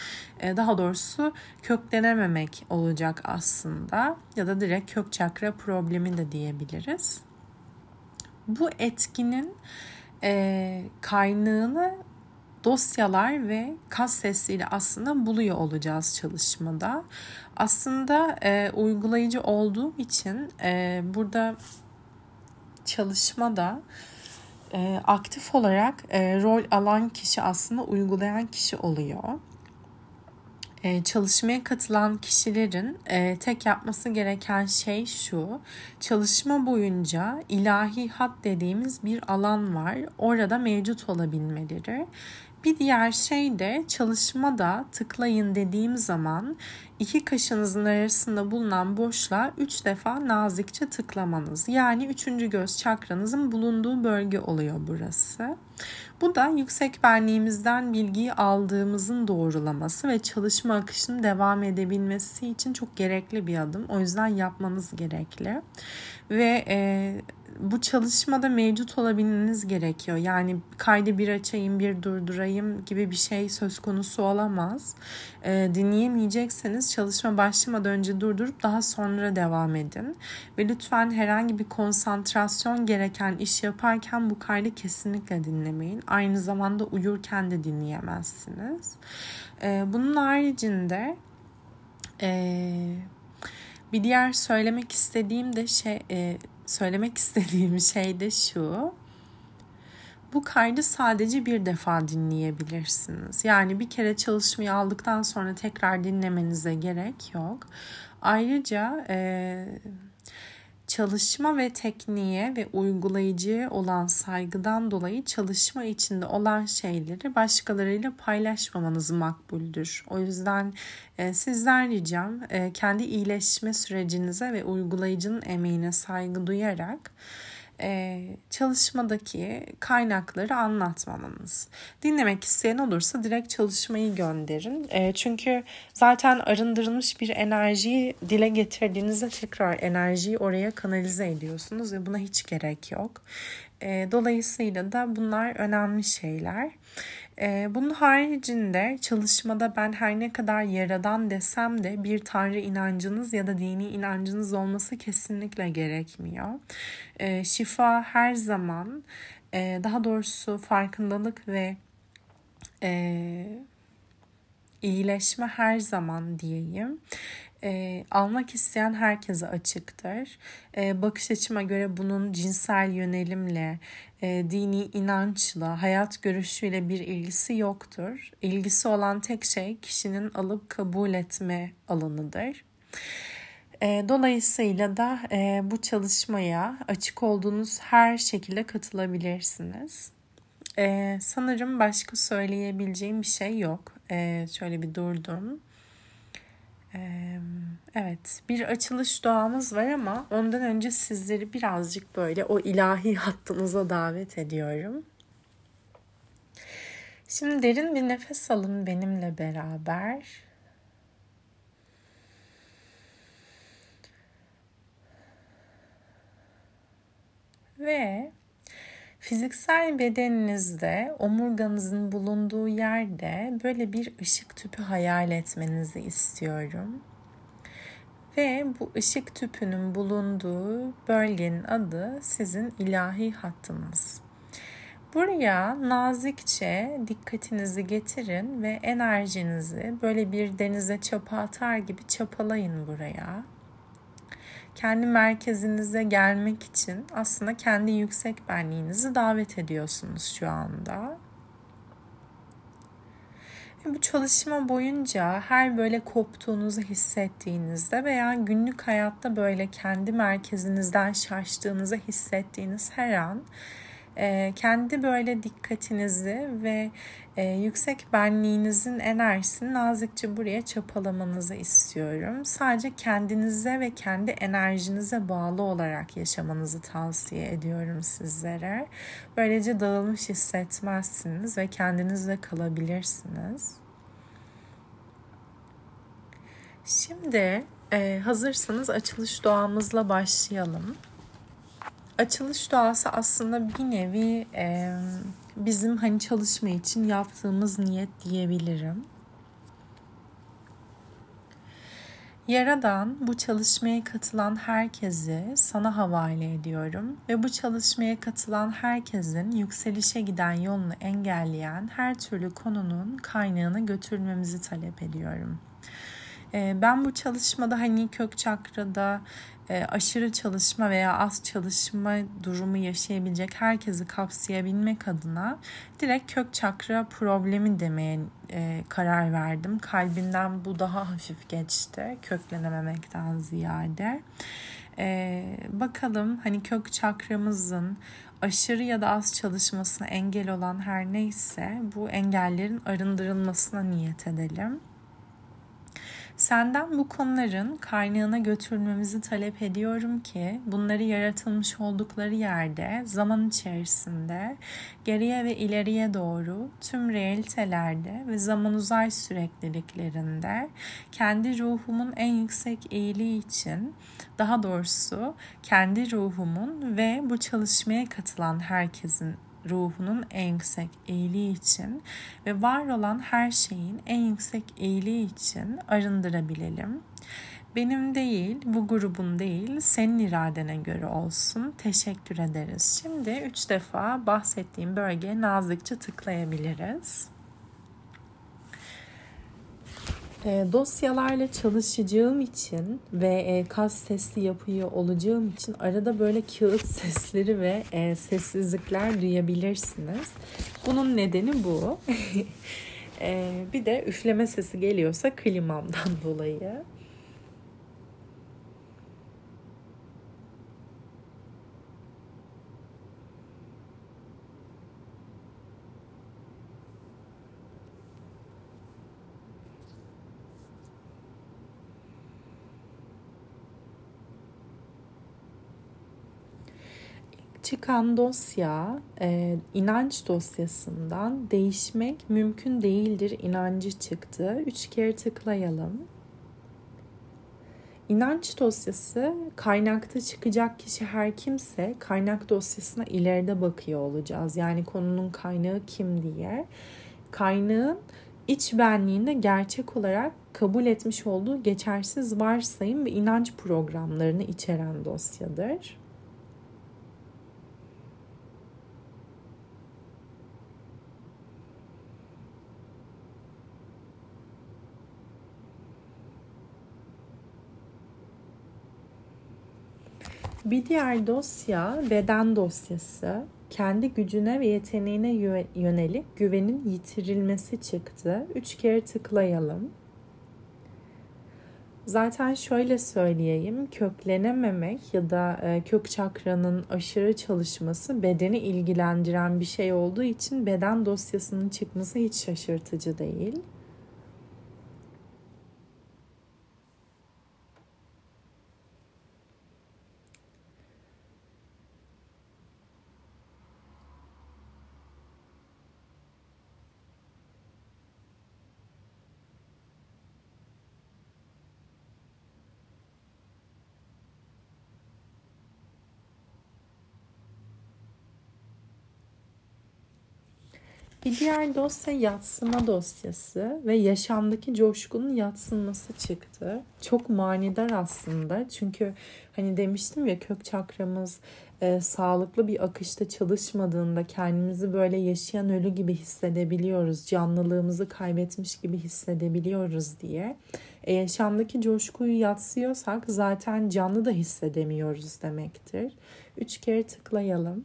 E, daha doğrusu köklenememek olacak aslında ya da direkt kök çakra problemi de diyebiliriz. Bu etkinin e, kaynağını dosyalar ve kas sesiyle aslında buluyor olacağız çalışmada. Aslında e, uygulayıcı olduğum için e, burada çalışmada e, aktif olarak e, rol alan kişi aslında uygulayan kişi oluyor. E, çalışmaya katılan kişilerin e, tek yapması gereken şey şu. Çalışma boyunca ilahi hat dediğimiz bir alan var. Orada mevcut olabilmeleri Bir diğer şey de çalışmada tıklayın dediğim zaman iki kaşınızın arasında bulunan boşluğa üç defa nazikçe tıklamanız. Yani üçüncü göz çakranızın bulunduğu bölge oluyor burası. Bu da yüksek benliğimizden bilgiyi aldığımızın doğrulaması ve çalışma akışının devam edebilmesi için çok gerekli bir adım. O yüzden yapmanız gerekli. Ve e, bu çalışmada mevcut olabilmeniz gerekiyor. Yani kaydı bir açayım bir durdurayım gibi bir şey söz konusu olamaz. E, dinleyemeyecekseniz çalışma başlamadan önce durdurup daha sonra devam edin. Ve lütfen herhangi bir konsantrasyon gereken iş yaparken bu kaydı kesinlikle dinlemeyin. Aynı zamanda uyurken de dinleyemezsiniz. E, bunun haricinde... E, bir diğer söylemek istediğim de şey e, söylemek istediğim şey de şu. Bu kaydı sadece bir defa dinleyebilirsiniz. Yani bir kere çalışmayı aldıktan sonra tekrar dinlemenize gerek yok. Ayrıca e, çalışma ve tekniğe ve uygulayıcıya olan saygıdan dolayı çalışma içinde olan şeyleri başkalarıyla paylaşmamanız makbuldür. O yüzden e, sizden ricam e, kendi iyileşme sürecinize ve uygulayıcının emeğine saygı duyarak e, çalışmadaki kaynakları anlatmamanız. Dinlemek isteyen olursa direkt çalışmayı gönderin. E, çünkü zaten arındırılmış bir enerjiyi dile getirdiğinizde tekrar enerjiyi oraya kanalize ediyorsunuz ve buna hiç gerek yok. E, dolayısıyla da bunlar önemli şeyler. Ee, bunun haricinde çalışmada ben her ne kadar yaradan desem de bir tanrı inancınız ya da dini inancınız olması kesinlikle gerekmiyor. Ee, şifa her zaman e, daha doğrusu farkındalık ve e, iyileşme her zaman diyeyim e, almak isteyen herkese açıktır. E, bakış açıma göre bunun cinsel yönelimle, e, dini inançla, hayat görüşüyle bir ilgisi yoktur. İlgisi olan tek şey kişinin alıp kabul etme alanıdır. E, dolayısıyla da e, bu çalışmaya açık olduğunuz her şekilde katılabilirsiniz. E, sanırım başka söyleyebileceğim bir şey yok. E, şöyle bir durdum. Evet, bir açılış doğamız var ama ondan önce sizleri birazcık böyle o ilahi hattınıza davet ediyorum. Şimdi derin bir nefes alın benimle beraber. Ve Fiziksel bedeninizde omurganızın bulunduğu yerde böyle bir ışık tüpü hayal etmenizi istiyorum. Ve bu ışık tüpünün bulunduğu bölgenin adı sizin ilahi hattınız. Buraya nazikçe dikkatinizi getirin ve enerjinizi böyle bir denize çapa atar gibi çapalayın buraya kendi merkezinize gelmek için aslında kendi yüksek benliğinizi davet ediyorsunuz şu anda. Bu çalışma boyunca her böyle koptuğunuzu hissettiğinizde veya günlük hayatta böyle kendi merkezinizden şaştığınızı hissettiğiniz her an e, kendi böyle dikkatinizi ve e, yüksek benliğinizin enerjisini nazikçe buraya çapalamanızı istiyorum. Sadece kendinize ve kendi enerjinize bağlı olarak yaşamanızı tavsiye ediyorum sizlere. Böylece dağılmış hissetmezsiniz ve kendinizle kalabilirsiniz. Şimdi e, hazırsanız açılış doğamızla başlayalım açılış duası aslında bir nevi e, bizim hani çalışma için yaptığımız niyet diyebilirim. Yaradan bu çalışmaya katılan herkesi sana havale ediyorum ve bu çalışmaya katılan herkesin yükselişe giden yolunu engelleyen her türlü konunun kaynağını götürmemizi talep ediyorum. Ben bu çalışmada hani kök çakrada e, aşırı çalışma veya az çalışma durumu yaşayabilecek herkesi kapsayabilmek adına direkt kök çakra problemi demeye e, karar verdim. Kalbimden bu daha hafif geçti köklenememekten ziyade. Ee, bakalım hani kök çakramızın aşırı ya da az çalışmasına engel olan her neyse bu engellerin arındırılmasına niyet edelim. Senden bu konuların kaynağına götürmemizi talep ediyorum ki bunları yaratılmış oldukları yerde zaman içerisinde geriye ve ileriye doğru tüm realitelerde ve zaman uzay sürekliliklerinde kendi ruhumun en yüksek iyiliği için daha doğrusu kendi ruhumun ve bu çalışmaya katılan herkesin ruhunun en yüksek iyiliği için ve var olan her şeyin en yüksek iyiliği için arındırabilelim. Benim değil, bu grubun değil, senin iradene göre olsun. Teşekkür ederiz. Şimdi üç defa bahsettiğim bölgeye nazikçe tıklayabiliriz. E, dosyalarla çalışacağım için ve e, kas sesli yapıyor olacağım için arada böyle kağıt sesleri ve e, sessizlikler duyabilirsiniz. Bunun nedeni bu. e, bir de üfleme sesi geliyorsa klimamdan dolayı. Çıkan dosya e, inanç dosyasından değişmek mümkün değildir inancı çıktı. Üç kere tıklayalım. İnanç dosyası kaynakta çıkacak kişi her kimse kaynak dosyasına ileride bakıyor olacağız. Yani konunun kaynağı kim diye. Kaynağın iç benliğinde gerçek olarak kabul etmiş olduğu geçersiz varsayım ve inanç programlarını içeren dosyadır. Bir diğer dosya beden dosyası. Kendi gücüne ve yeteneğine yönelik güvenin yitirilmesi çıktı. Üç kere tıklayalım. Zaten şöyle söyleyeyim, köklenememek ya da e, kök çakranın aşırı çalışması bedeni ilgilendiren bir şey olduğu için beden dosyasının çıkması hiç şaşırtıcı değil. Bir diğer dosya yatsıma dosyası ve yaşamdaki coşkunun yatsınması çıktı. Çok manidar aslında çünkü hani demiştim ya kök çakramız e, sağlıklı bir akışta çalışmadığında kendimizi böyle yaşayan ölü gibi hissedebiliyoruz. Canlılığımızı kaybetmiş gibi hissedebiliyoruz diye. E, yaşamdaki coşkuyu yatsıyorsak zaten canlı da hissedemiyoruz demektir. Üç kere tıklayalım.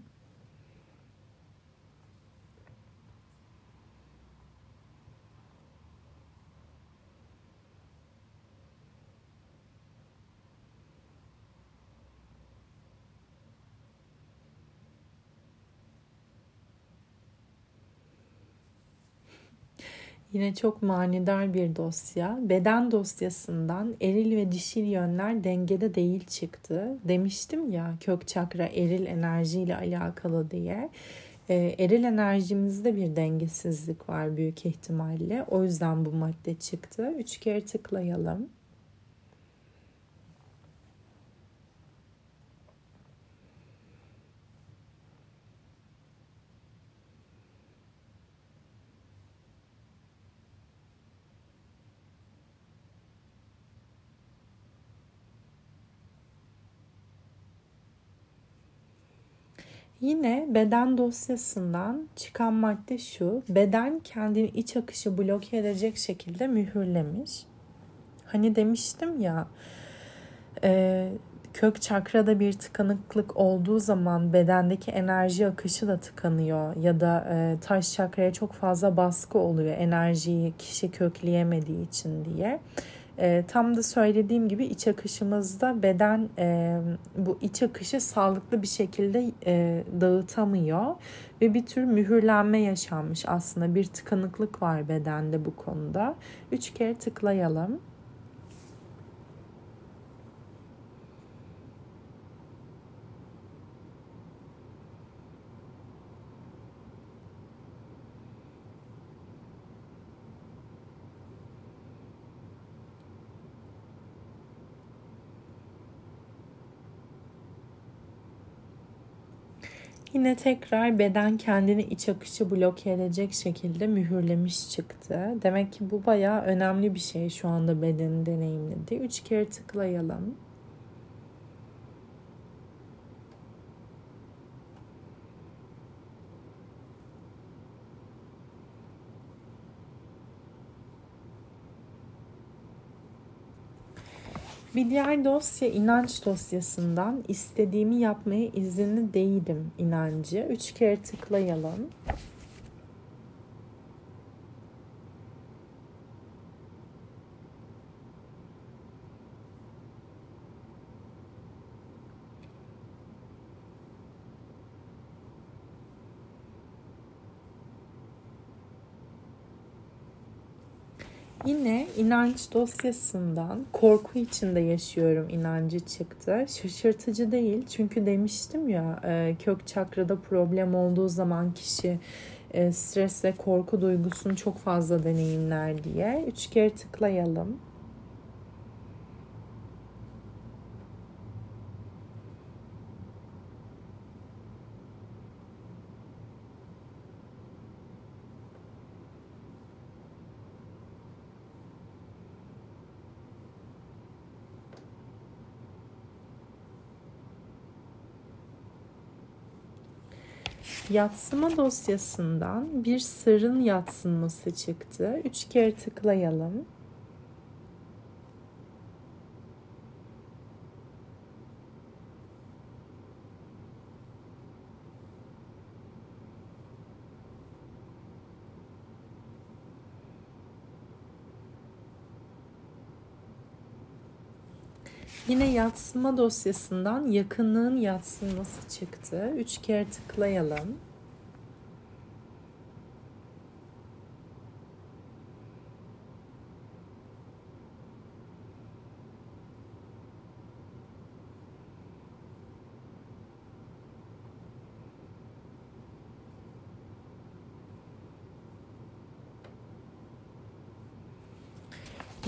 Yine çok manidar bir dosya. Beden dosyasından eril ve dişil yönler dengede değil çıktı. Demiştim ya kök çakra eril enerjiyle alakalı diye. Ee, eril enerjimizde bir dengesizlik var büyük ihtimalle. O yüzden bu madde çıktı. Üç kere tıklayalım. Yine beden dosyasından çıkan madde şu. Beden kendini iç akışı bloke edecek şekilde mühürlemiş. Hani demiştim ya e, kök çakrada bir tıkanıklık olduğu zaman bedendeki enerji akışı da tıkanıyor ya da e, taş çakraya çok fazla baskı oluyor enerjiyi kişi kökleyemediği için diye. E, tam da söylediğim gibi iç akışımızda beden e, bu iç akışı sağlıklı bir şekilde e, dağıtamıyor ve bir tür mühürlenme yaşanmış aslında bir tıkanıklık var bedende bu konuda. Üç kere tıklayalım. Yine tekrar beden kendini iç akışı bloke edecek şekilde mühürlemiş çıktı. Demek ki bu bayağı önemli bir şey şu anda bedenin deneyimlediği. Üç kere tıklayalım. Bir diğer dosya inanç dosyasından istediğimi yapmaya izinli değilim inancı. Üç kere tıklayalım. Yine inanç dosyasından korku içinde yaşıyorum inancı çıktı. Şaşırtıcı değil çünkü demiştim ya e, kök çakrada problem olduğu zaman kişi e, stres ve korku duygusunu çok fazla deneyimler diye. Üç kere tıklayalım. Yatsıma dosyasından bir sırrın yatsınması çıktı. Üç kere tıklayalım. Yine yatsıma dosyasından yakınlığın yatsınması çıktı. Üç kere tıklayalım.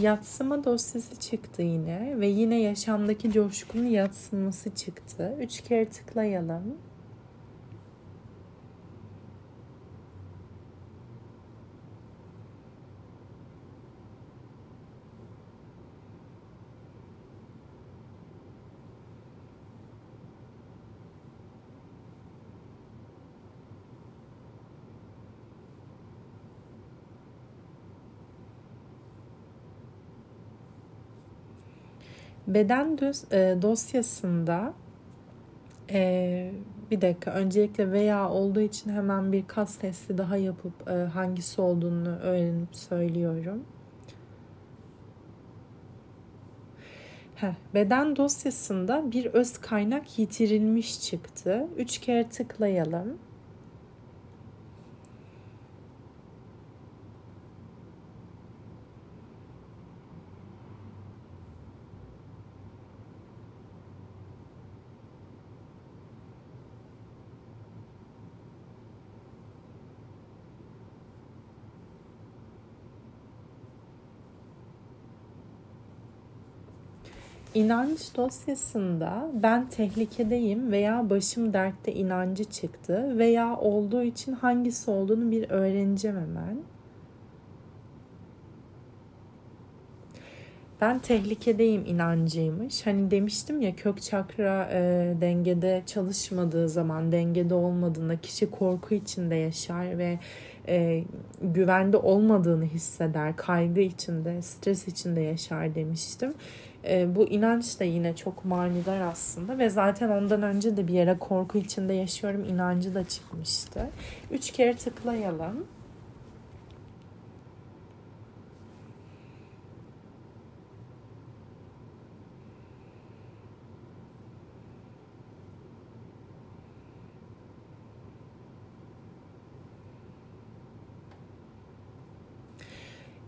Yatsıma dosyası çıktı yine ve yine yaşamdaki coşkunun yatsıması çıktı. Üç kere tıklayalım. Beden e, dosyasında e, bir dakika öncelikle veya olduğu için hemen bir kas testi daha yapıp e, hangisi olduğunu öğrenip söylüyorum. Heh, beden dosyasında bir öz kaynak yitirilmiş çıktı. Üç kere tıklayalım. İnanç dosyasında ben tehlikedeyim veya başım dertte inancı çıktı veya olduğu için hangisi olduğunu bir öğreneceğim hemen. Ben tehlikedeyim inancıymış. Hani demiştim ya kök çakra e, dengede çalışmadığı zaman, dengede olmadığında kişi korku içinde yaşar ve e, güvende olmadığını hisseder, kaygı içinde, stres içinde yaşar demiştim. E, bu inanç da yine çok manidar aslında ve zaten ondan önce de bir yere korku içinde yaşıyorum inancı da çıkmıştı. Üç kere tıklayalım.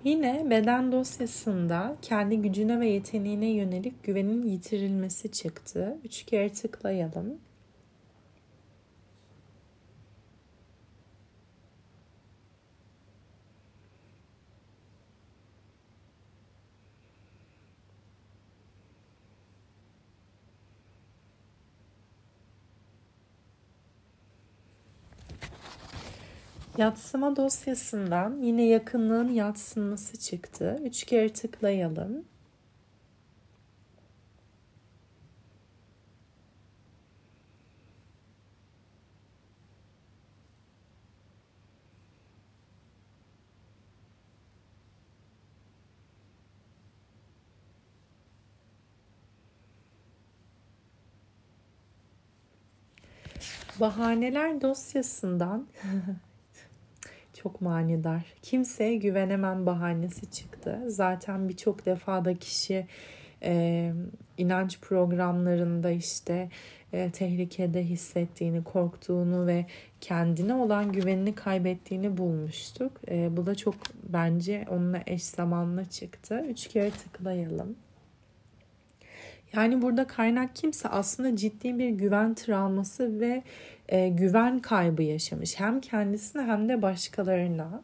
Yine beden dosyasında kendi gücüne ve yeteneğine yönelik güvenin yitirilmesi çıktı. Üç kere tıklayalım. Yatsıma dosyasından yine yakınlığın yatsınması çıktı. Üç kere tıklayalım. Bahaneler dosyasından çok manidar. Kimseye güvenemem bahanesi çıktı. Zaten birçok defa da kişi e, inanç programlarında işte e, tehlikede hissettiğini, korktuğunu ve kendine olan güvenini kaybettiğini bulmuştuk. E, bu da çok bence onunla eş zamanlı çıktı. Üç kere tıklayalım. Yani burada kaynak kimse aslında ciddi bir güven travması ve e, güven kaybı yaşamış. Hem kendisine hem de başkalarına.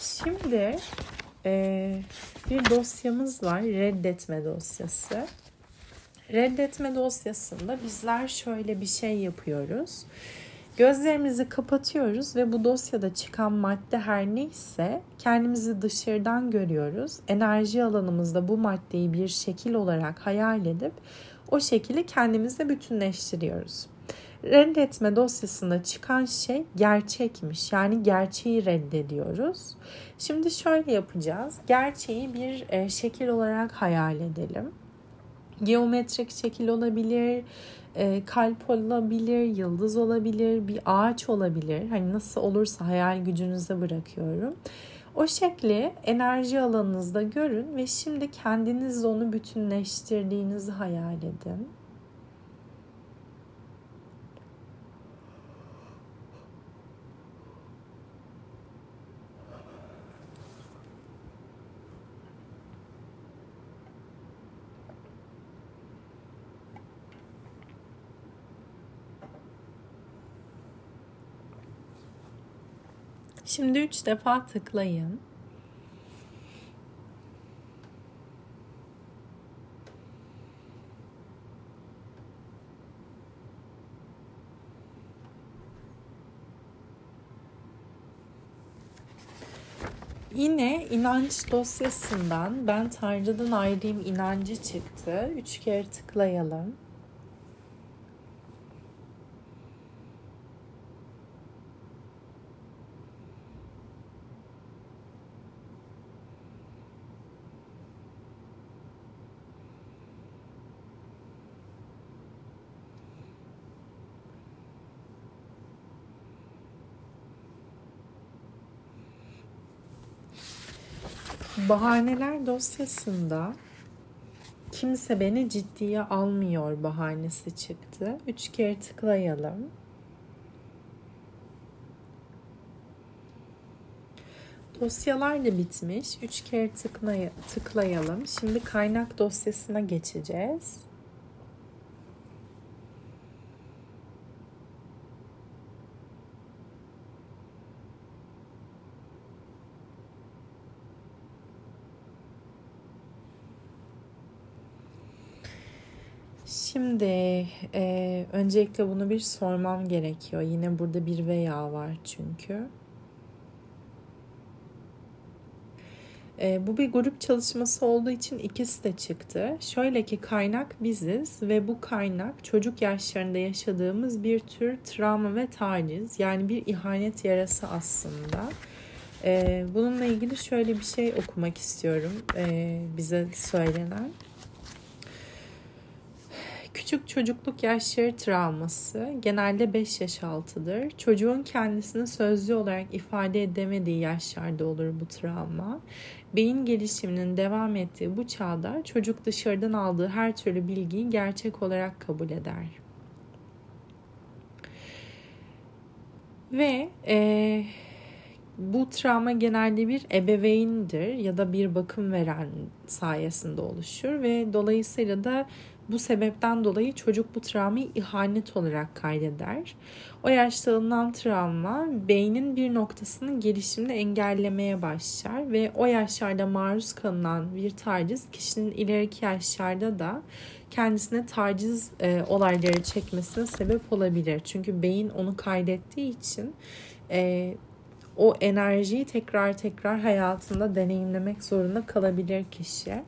Şimdi e, bir dosyamız var. Reddetme dosyası. Reddetme dosyasında bizler şöyle bir şey yapıyoruz. Gözlerimizi kapatıyoruz ve bu dosyada çıkan madde her neyse kendimizi dışarıdan görüyoruz. Enerji alanımızda bu maddeyi bir şekil olarak hayal edip o şekilde kendimizle bütünleştiriyoruz. Reddetme dosyasında çıkan şey gerçekmiş. Yani gerçeği reddediyoruz. Şimdi şöyle yapacağız. Gerçeği bir e, şekil olarak hayal edelim. Geometrik şekil olabilir, e, kalp olabilir, yıldız olabilir, bir ağaç olabilir. Hani nasıl olursa hayal gücünüze bırakıyorum. O şekli enerji alanınızda görün ve şimdi kendinizle onu bütünleştirdiğinizi hayal edin. Şimdi üç defa tıklayın. Yine inanç dosyasından ben Tanrı'dan ayrıyım inancı çıktı. Üç kere tıklayalım. Bahaneler dosyasında kimse beni ciddiye almıyor bahanesi çıktı. Üç kere tıklayalım. Dosyalar da bitmiş. Üç kere tıklay tıklayalım. Şimdi kaynak dosyasına geçeceğiz. Şimdi e, öncelikle bunu bir sormam gerekiyor. Yine burada bir veya var çünkü. E, bu bir grup çalışması olduğu için ikisi de çıktı. Şöyle ki kaynak biziz ve bu kaynak çocuk yaşlarında yaşadığımız bir tür travma ve taciz. Yani bir ihanet yarası aslında. E, bununla ilgili şöyle bir şey okumak istiyorum e, bize söylenen. Küçük çocukluk yaşları travması genelde 5 yaş altıdır. Çocuğun kendisini sözlü olarak ifade edemediği yaşlarda olur bu travma. Beyin gelişiminin devam ettiği bu çağda çocuk dışarıdan aldığı her türlü bilgiyi gerçek olarak kabul eder. Ve e, bu travma genelde bir ebeveyndir ya da bir bakım veren sayesinde oluşur ve dolayısıyla da bu sebepten dolayı çocuk bu travmayı ihanet olarak kaydeder. O yaşta alınan travma beynin bir noktasının gelişimini engellemeye başlar ve o yaşlarda maruz kalınan bir taciz kişinin ileriki yaşlarda da kendisine taciz e, olayları çekmesine sebep olabilir. Çünkü beyin onu kaydettiği için e, o enerjiyi tekrar tekrar hayatında deneyimlemek zorunda kalabilir kişi.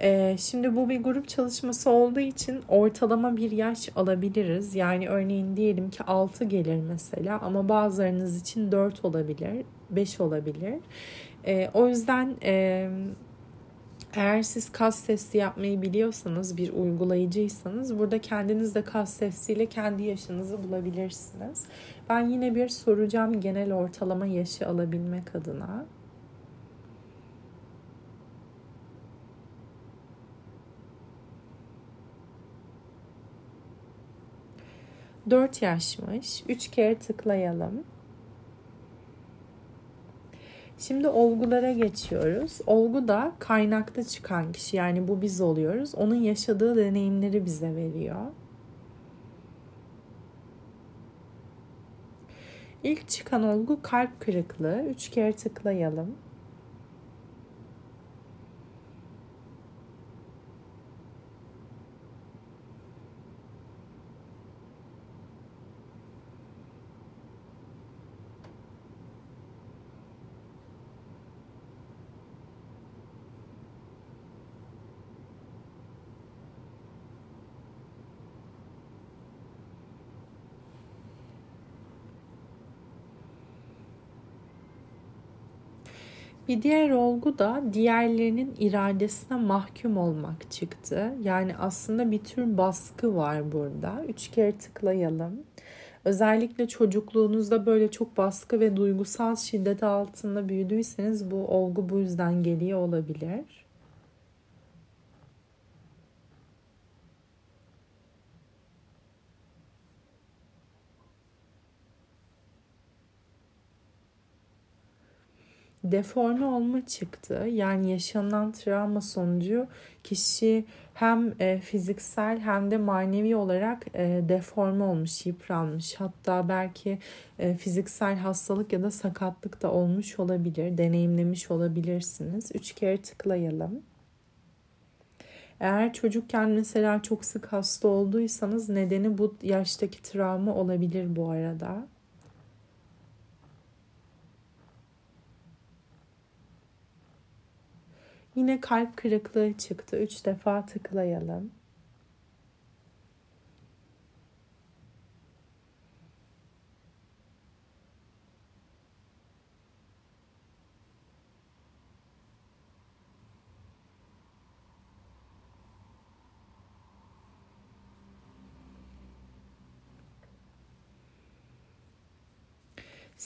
Ee, şimdi bu bir grup çalışması olduğu için ortalama bir yaş alabiliriz. Yani örneğin diyelim ki 6 gelir mesela ama bazılarınız için 4 olabilir, 5 olabilir. Ee, o yüzden eğer siz kas testi yapmayı biliyorsanız, bir uygulayıcıysanız burada kendiniz de kas testiyle kendi yaşınızı bulabilirsiniz. Ben yine bir soracağım genel ortalama yaşı alabilmek adına. 4 yaşmış. 3 kere tıklayalım. Şimdi olgulara geçiyoruz. Olgu da kaynakta çıkan kişi yani bu biz oluyoruz. Onun yaşadığı deneyimleri bize veriyor. İlk çıkan olgu kalp kırıklığı. Üç kere tıklayalım. Bir diğer olgu da diğerlerinin iradesine mahkum olmak çıktı. Yani aslında bir tür baskı var burada. Üç kere tıklayalım. Özellikle çocukluğunuzda böyle çok baskı ve duygusal şiddet altında büyüdüyseniz bu olgu bu yüzden geliyor olabilir. Deforme olma çıktı. Yani yaşanan travma sonucu kişi hem e, fiziksel hem de manevi olarak e, deforme olmuş, yıpranmış. Hatta belki e, fiziksel hastalık ya da sakatlık da olmuş olabilir, deneyimlemiş olabilirsiniz. Üç kere tıklayalım. Eğer çocukken mesela çok sık hasta olduysanız nedeni bu yaştaki travma olabilir bu arada. Yine kalp kırıklığı çıktı. Üç defa tıklayalım.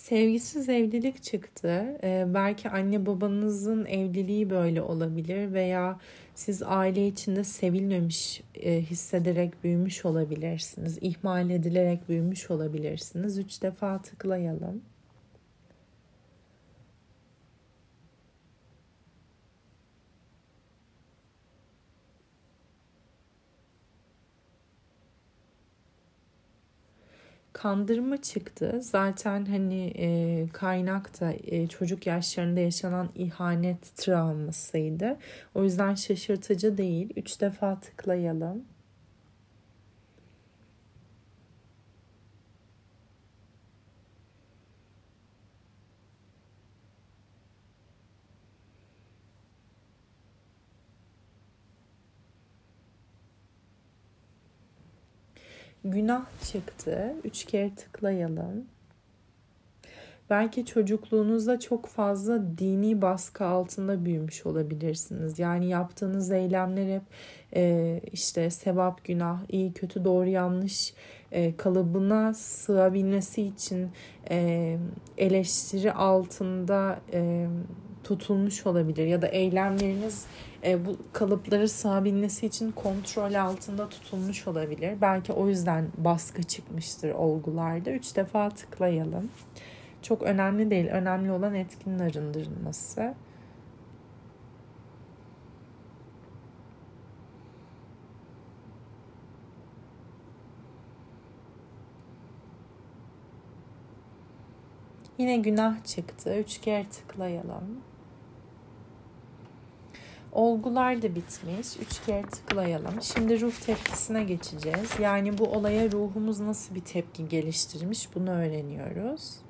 Sevgisiz evlilik çıktı. Ee, belki anne babanızın evliliği böyle olabilir veya siz aile içinde sevilmemiş e, hissederek büyümüş olabilirsiniz. İhmal edilerek büyümüş olabilirsiniz. Üç defa tıklayalım. Kandırma çıktı. Zaten hani e, kaynak da e, çocuk yaşlarında yaşanan ihanet travmasıydı. O yüzden şaşırtıcı değil. Üç defa tıklayalım. Günah çıktı. Üç kere tıklayalım. belki çocukluğunuzda çok fazla dini baskı altında büyümüş olabilirsiniz. Yani yaptığınız eylemler hep e, işte sevap, günah, iyi, kötü, doğru, yanlış e, kalıbına sığabilmesi için e, eleştiri altında e, tutulmuş olabilir ya da eylemleriniz e, bu kalıpları sığabilmesi için kontrol altında tutulmuş olabilir. Belki o yüzden baskı çıkmıştır olgularda. Üç defa tıklayalım. Çok önemli değil. Önemli olan etkinin arındırılması. Yine günah çıktı. Üç kere tıklayalım. Olgular da bitmiş. Üç kere tıklayalım. Şimdi ruh tepkisine geçeceğiz. Yani bu olaya ruhumuz nasıl bir tepki geliştirmiş bunu öğreniyoruz.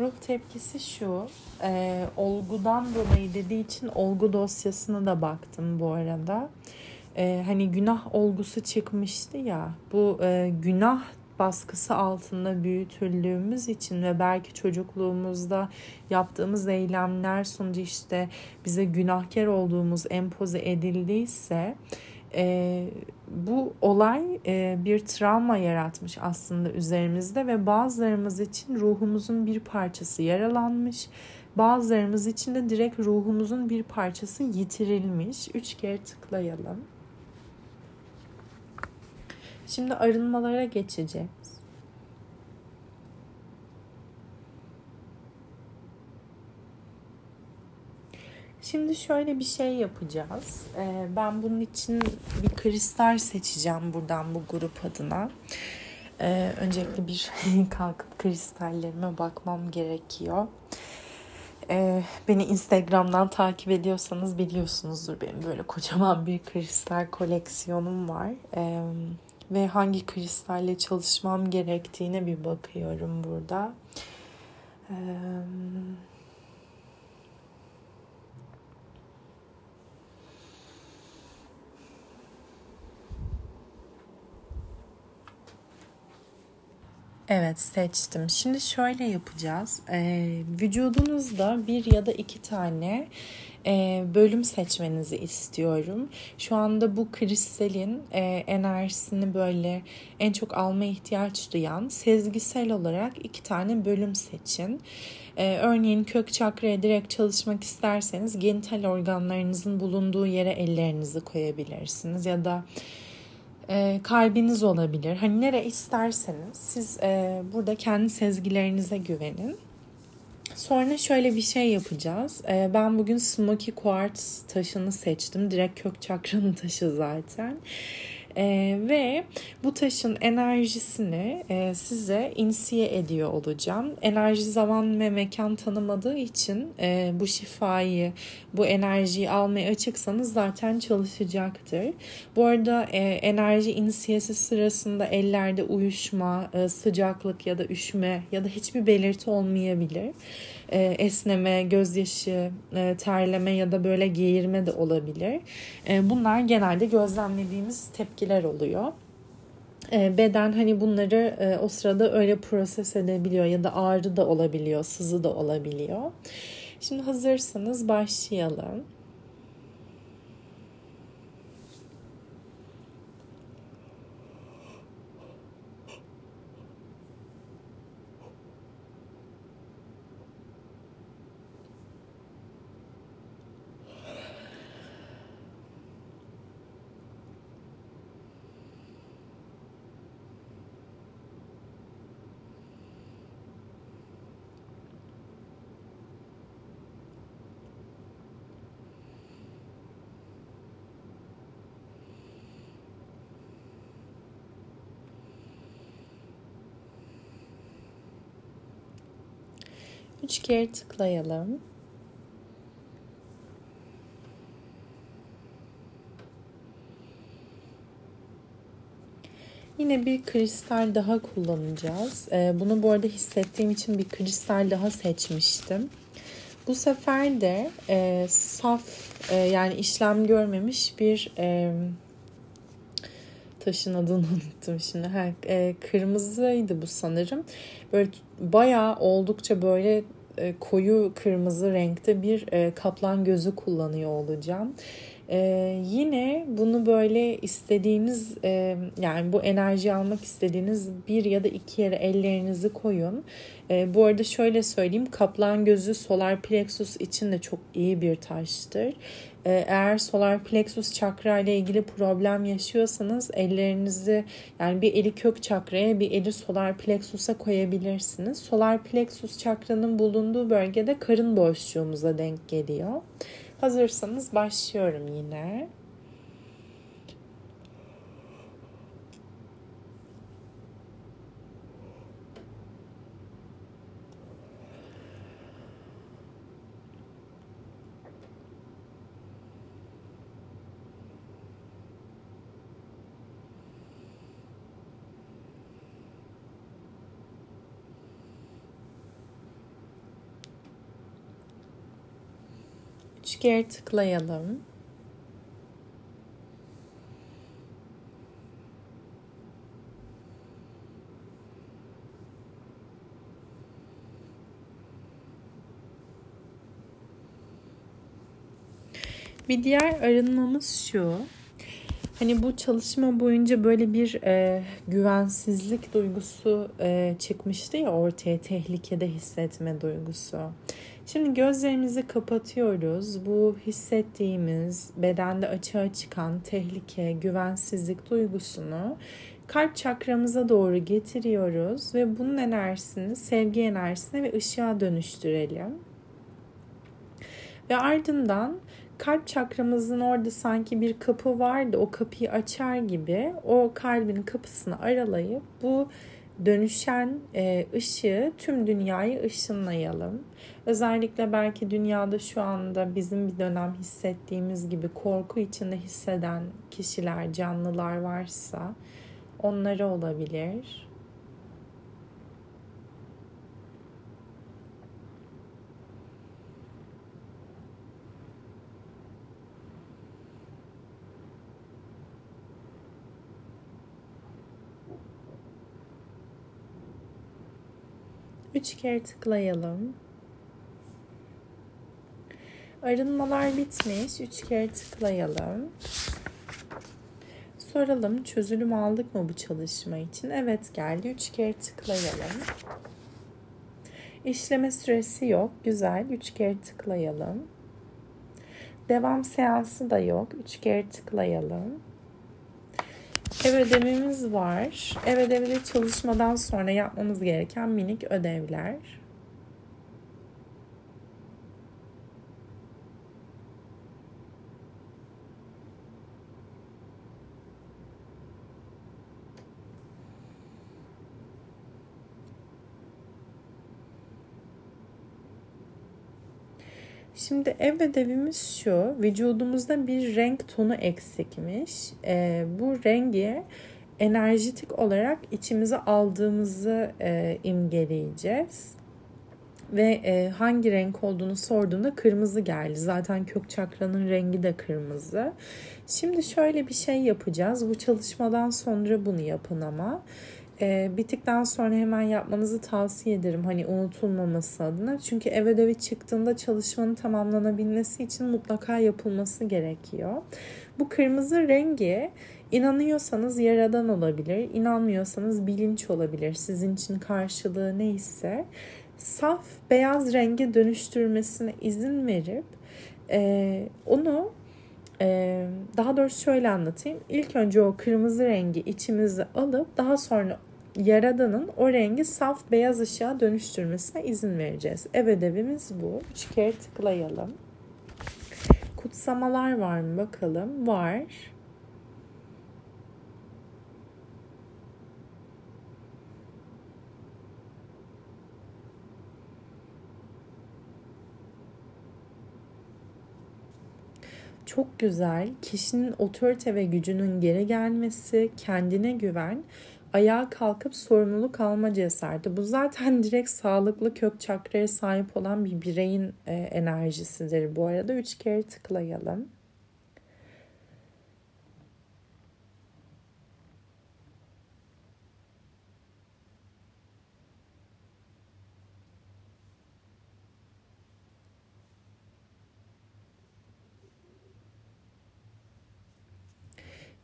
Ruh tepkisi şu, e, olgudan dolayı dediği için olgu dosyasına da baktım bu arada. E, hani günah olgusu çıkmıştı ya, bu e, günah baskısı altında büyütüldüğümüz için ve belki çocukluğumuzda yaptığımız eylemler sonucu işte bize günahkar olduğumuz empoze edildiyse e, bu olay e, bir travma yaratmış aslında üzerimizde ve bazılarımız için ruhumuzun bir parçası yaralanmış. Bazılarımız için de direkt ruhumuzun bir parçası yitirilmiş. Üç kere tıklayalım. Şimdi arınmalara geçeceğiz. Şimdi şöyle bir şey yapacağız. Ee, ben bunun için bir kristal seçeceğim buradan bu grup adına. Ee, öncelikle bir kalkıp kristallerime bakmam gerekiyor. Ee, beni Instagram'dan takip ediyorsanız biliyorsunuzdur benim böyle kocaman bir kristal koleksiyonum var. ve hangi kristalle çalışmam gerektiğine bir bakıyorum burada. Ee, Evet seçtim. Şimdi şöyle yapacağız. Ee, vücudunuzda bir ya da iki tane e, bölüm seçmenizi istiyorum. Şu anda bu kristalin e, enerjisini böyle en çok alma ihtiyaç duyan sezgisel olarak iki tane bölüm seçin. E, örneğin kök çakraya direkt çalışmak isterseniz genital organlarınızın bulunduğu yere ellerinizi koyabilirsiniz ya da e, kalbiniz olabilir. Hani nere isterseniz siz e, burada kendi sezgilerinize güvenin. Sonra şöyle bir şey yapacağız. E, ben bugün Smoky Quartz taşını seçtim. Direkt kök çakranın taşı zaten. E, ve bu taşın enerjisini e, size insiye ediyor olacağım. Enerji zaman ve mekan tanımadığı için e, bu şifayı, bu enerjiyi almaya açıksanız zaten çalışacaktır. Bu arada e, enerji insiyesi sırasında ellerde uyuşma, e, sıcaklık ya da üşüme ya da hiçbir belirti olmayabilir. E, esneme, gözyaşı, e, terleme ya da böyle geğirme de olabilir. E, bunlar genelde gözlemlediğimiz tepkiler oluyor beden hani bunları o sırada öyle proses edebiliyor ya da ağrı da olabiliyor, sızı da olabiliyor. Şimdi hazırsanız başlayalım. Üç kere tıklayalım. Yine bir kristal daha kullanacağız. Ee, bunu bu arada hissettiğim için bir kristal daha seçmiştim. Bu sefer de e, saf e, yani işlem görmemiş bir e, taşın adını unuttum şimdi. Ha, e, kırmızıydı bu sanırım. Böyle bayağı oldukça böyle e, koyu kırmızı renkte bir e, kaplan gözü kullanıyor olacağım. Ee, yine bunu böyle istediğiniz e, yani bu enerji almak istediğiniz bir ya da iki yere ellerinizi koyun. Ee, bu arada şöyle söyleyeyim kaplan gözü solar plexus için de çok iyi bir taştır. Ee, eğer solar plexus çakra ile ilgili problem yaşıyorsanız ellerinizi yani bir eli kök çakraya bir eli solar plexus'a koyabilirsiniz. Solar plexus çakranın bulunduğu bölgede karın boşluğumuza denk geliyor. Hazırsanız başlıyorum yine. Üç kere tıklayalım. Bir diğer arınmamız şu. Hani bu çalışma boyunca böyle bir e, güvensizlik duygusu e, çıkmıştı ya ortaya tehlikede hissetme duygusu. Şimdi gözlerimizi kapatıyoruz. Bu hissettiğimiz bedende açığa çıkan tehlike, güvensizlik duygusunu kalp çakramıza doğru getiriyoruz ve bunun enerjisini sevgi enerjisine ve ışığa dönüştürelim. Ve ardından kalp çakramızın orada sanki bir kapı vardı. O kapıyı açar gibi o kalbin kapısını aralayıp bu dönüşen e, ışığı tüm dünyayı ışınlayalım. Özellikle belki dünyada şu anda bizim bir dönem hissettiğimiz gibi korku içinde hisseden kişiler, canlılar varsa onları olabilir. Üç kere tıklayalım. Arınmalar bitmiş. Üç kere tıklayalım. Soralım çözülüm aldık mı bu çalışma için? Evet geldi. Üç kere tıklayalım. İşleme süresi yok. Güzel. Üç kere tıklayalım. Devam seansı da yok. Üç kere tıklayalım. Ev ödevimiz var. Ev ödevi çalışmadan sonra yapmamız gereken minik ödevler. Şimdi ev ödevimiz şu. Vücudumuzda bir renk tonu eksikmiş. E, bu rengi enerjitik olarak içimize aldığımızı e, imgeleyeceğiz. Ve e, hangi renk olduğunu sorduğunda kırmızı geldi. Zaten kök çakranın rengi de kırmızı. Şimdi şöyle bir şey yapacağız. Bu çalışmadan sonra bunu yapın ama e, bittikten sonra hemen yapmanızı tavsiye ederim. Hani unutulmaması adına. Çünkü ev ödevi çıktığında çalışmanın tamamlanabilmesi için mutlaka yapılması gerekiyor. Bu kırmızı rengi inanıyorsanız yaradan olabilir, inanmıyorsanız bilinç olabilir. Sizin için karşılığı neyse saf beyaz renge dönüştürmesine izin verip e, onu e, daha doğrusu şöyle anlatayım. İlk önce o kırmızı rengi içimize alıp daha sonra yaradanın o rengi saf beyaz ışığa dönüştürmesine izin vereceğiz. Ev ödevimiz bu. Üç kere tıklayalım. Kutsamalar var mı bakalım. Var. çok güzel. Kişinin otorite ve gücünün geri gelmesi, kendine güven ayağa kalkıp sorumluluk alma cesareti. Bu zaten direkt sağlıklı kök çakraya sahip olan bir bireyin e, enerjisidir bu arada. Üç kere tıklayalım.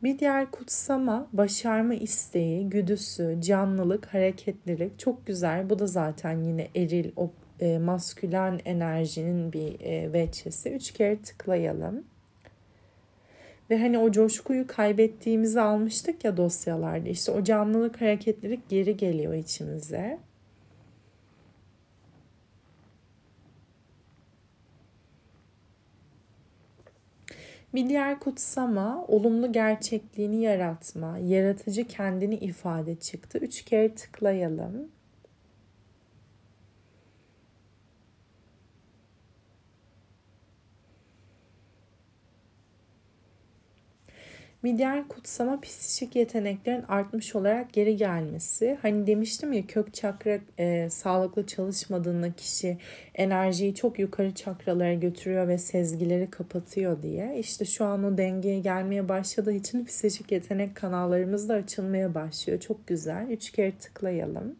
Bir diğer kutsama, başarma isteği, güdüsü, canlılık, hareketlilik çok güzel. Bu da zaten yine eril, o e, maskülen enerjinin bir e, veçesi. Üç kere tıklayalım. Ve hani o coşkuyu kaybettiğimizi almıştık ya dosyalarda. İşte o canlılık, hareketlilik geri geliyor içimize. Bir diğer kutsama, olumlu gerçekliğini yaratma, yaratıcı kendini ifade çıktı. Üç kere tıklayalım. Bir diğer kutsama psikik yeteneklerin artmış olarak geri gelmesi. Hani demiştim ya kök çakra e, sağlıklı çalışmadığında kişi enerjiyi çok yukarı çakralara götürüyor ve sezgileri kapatıyor diye. İşte şu an o dengeye gelmeye başladığı için psikik yetenek kanallarımız da açılmaya başlıyor. Çok güzel. Üç kere tıklayalım.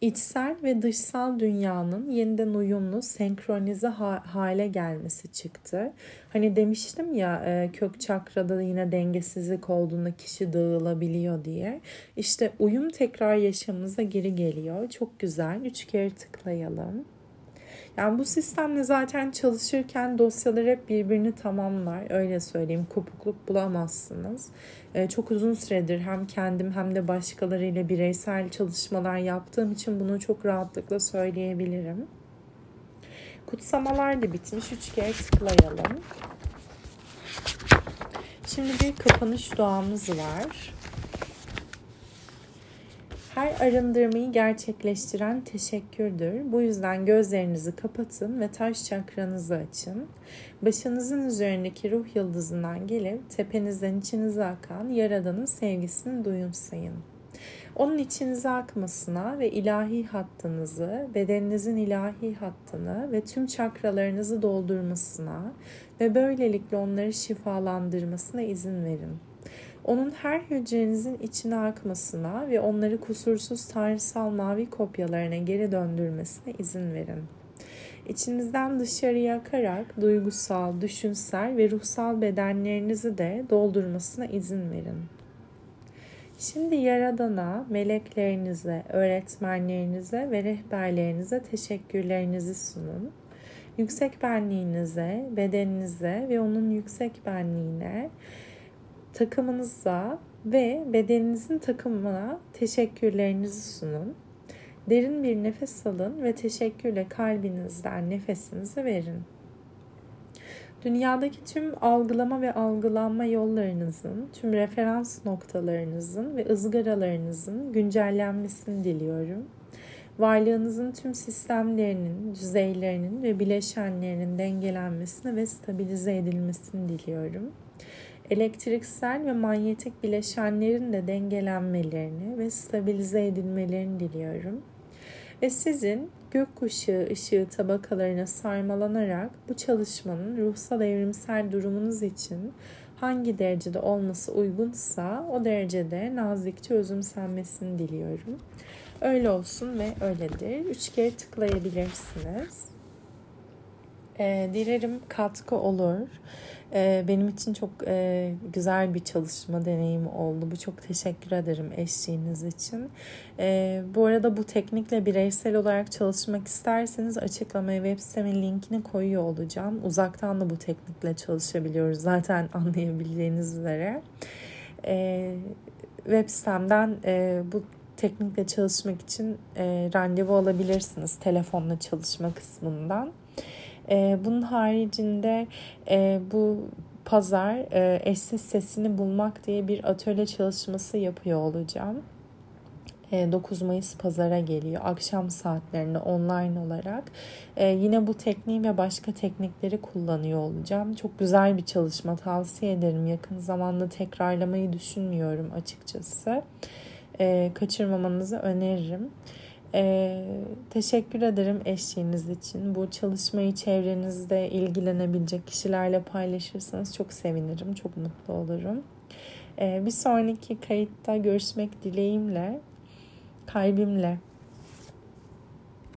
İçsel ve dışsal dünyanın yeniden uyumlu, senkronize hale gelmesi çıktı. Hani demiştim ya e, kök çakrada yine dengesizlik olduğunda kişi dağılabiliyor diye. İşte uyum tekrar yaşamımıza geri geliyor. Çok güzel. Üç kere tıklayalım. Yani bu sistemle zaten çalışırken dosyalar hep birbirini tamamlar. Öyle söyleyeyim. Kopukluk bulamazsınız. Ee, çok uzun süredir hem kendim hem de başkalarıyla bireysel çalışmalar yaptığım için bunu çok rahatlıkla söyleyebilirim. Kutsamalar da bitmiş. Üç kere tıklayalım. Şimdi bir kapanış duamız var. Her arındırmayı gerçekleştiren teşekkürdür. Bu yüzden gözlerinizi kapatın ve taş çakranızı açın. Başınızın üzerindeki ruh yıldızından gelip tepenizden içinize akan Yaradan'ın sevgisini duyumsayın. Onun içinize akmasına ve ilahi hattınızı, bedeninizin ilahi hattını ve tüm çakralarınızı doldurmasına ve böylelikle onları şifalandırmasına izin verin. Onun her hücrenizin içine akmasına ve onları kusursuz tanrısal mavi kopyalarına geri döndürmesine izin verin. İçinizden dışarıya akarak duygusal, düşünsel ve ruhsal bedenlerinizi de doldurmasına izin verin. Şimdi Yaradan'a, meleklerinize, öğretmenlerinize ve rehberlerinize teşekkürlerinizi sunun. Yüksek benliğinize, bedeninize ve onun yüksek benliğine takımınıza ve bedeninizin takımına teşekkürlerinizi sunun. Derin bir nefes alın ve teşekkürle kalbinizden nefesinizi verin. Dünyadaki tüm algılama ve algılanma yollarınızın, tüm referans noktalarınızın ve ızgaralarınızın güncellenmesini diliyorum. Varlığınızın tüm sistemlerinin, düzeylerinin ve bileşenlerinin dengelenmesini ve stabilize edilmesini diliyorum elektriksel ve manyetik bileşenlerin de dengelenmelerini ve stabilize edilmelerini diliyorum. Ve sizin gökkuşağı ışığı tabakalarına sarmalanarak bu çalışmanın ruhsal evrimsel durumunuz için hangi derecede olması uygunsa o derecede nazikçe özümsenmesini diliyorum. Öyle olsun ve öyledir. Üç kere tıklayabilirsiniz. E, dilerim katkı olur. E, benim için çok e, güzel bir çalışma deneyimi oldu. Bu çok teşekkür ederim eşliğiniz için. E, bu arada bu teknikle bireysel olarak çalışmak isterseniz açıklamaya web sitemin linkini koyuyor olacağım. Uzaktan da bu teknikle çalışabiliyoruz zaten anlayabildiğiniz üzere. E, web sitemden e, bu teknikle çalışmak için e, randevu alabilirsiniz telefonla çalışma kısmından. E, bunun haricinde e, bu pazar e, eşsiz sesini bulmak diye bir atölye çalışması yapıyor olacağım. 9 Mayıs pazara geliyor. Akşam saatlerinde online olarak. Ee, yine bu tekniği ve başka teknikleri kullanıyor olacağım. Çok güzel bir çalışma tavsiye ederim. Yakın zamanda tekrarlamayı düşünmüyorum açıkçası. Ee, kaçırmamanızı öneririm. Ee, teşekkür ederim eşliğiniz için. Bu çalışmayı çevrenizde ilgilenebilecek kişilerle paylaşırsanız çok sevinirim, çok mutlu olurum. Ee, bir sonraki kayıtta görüşmek dileğimle kalbimle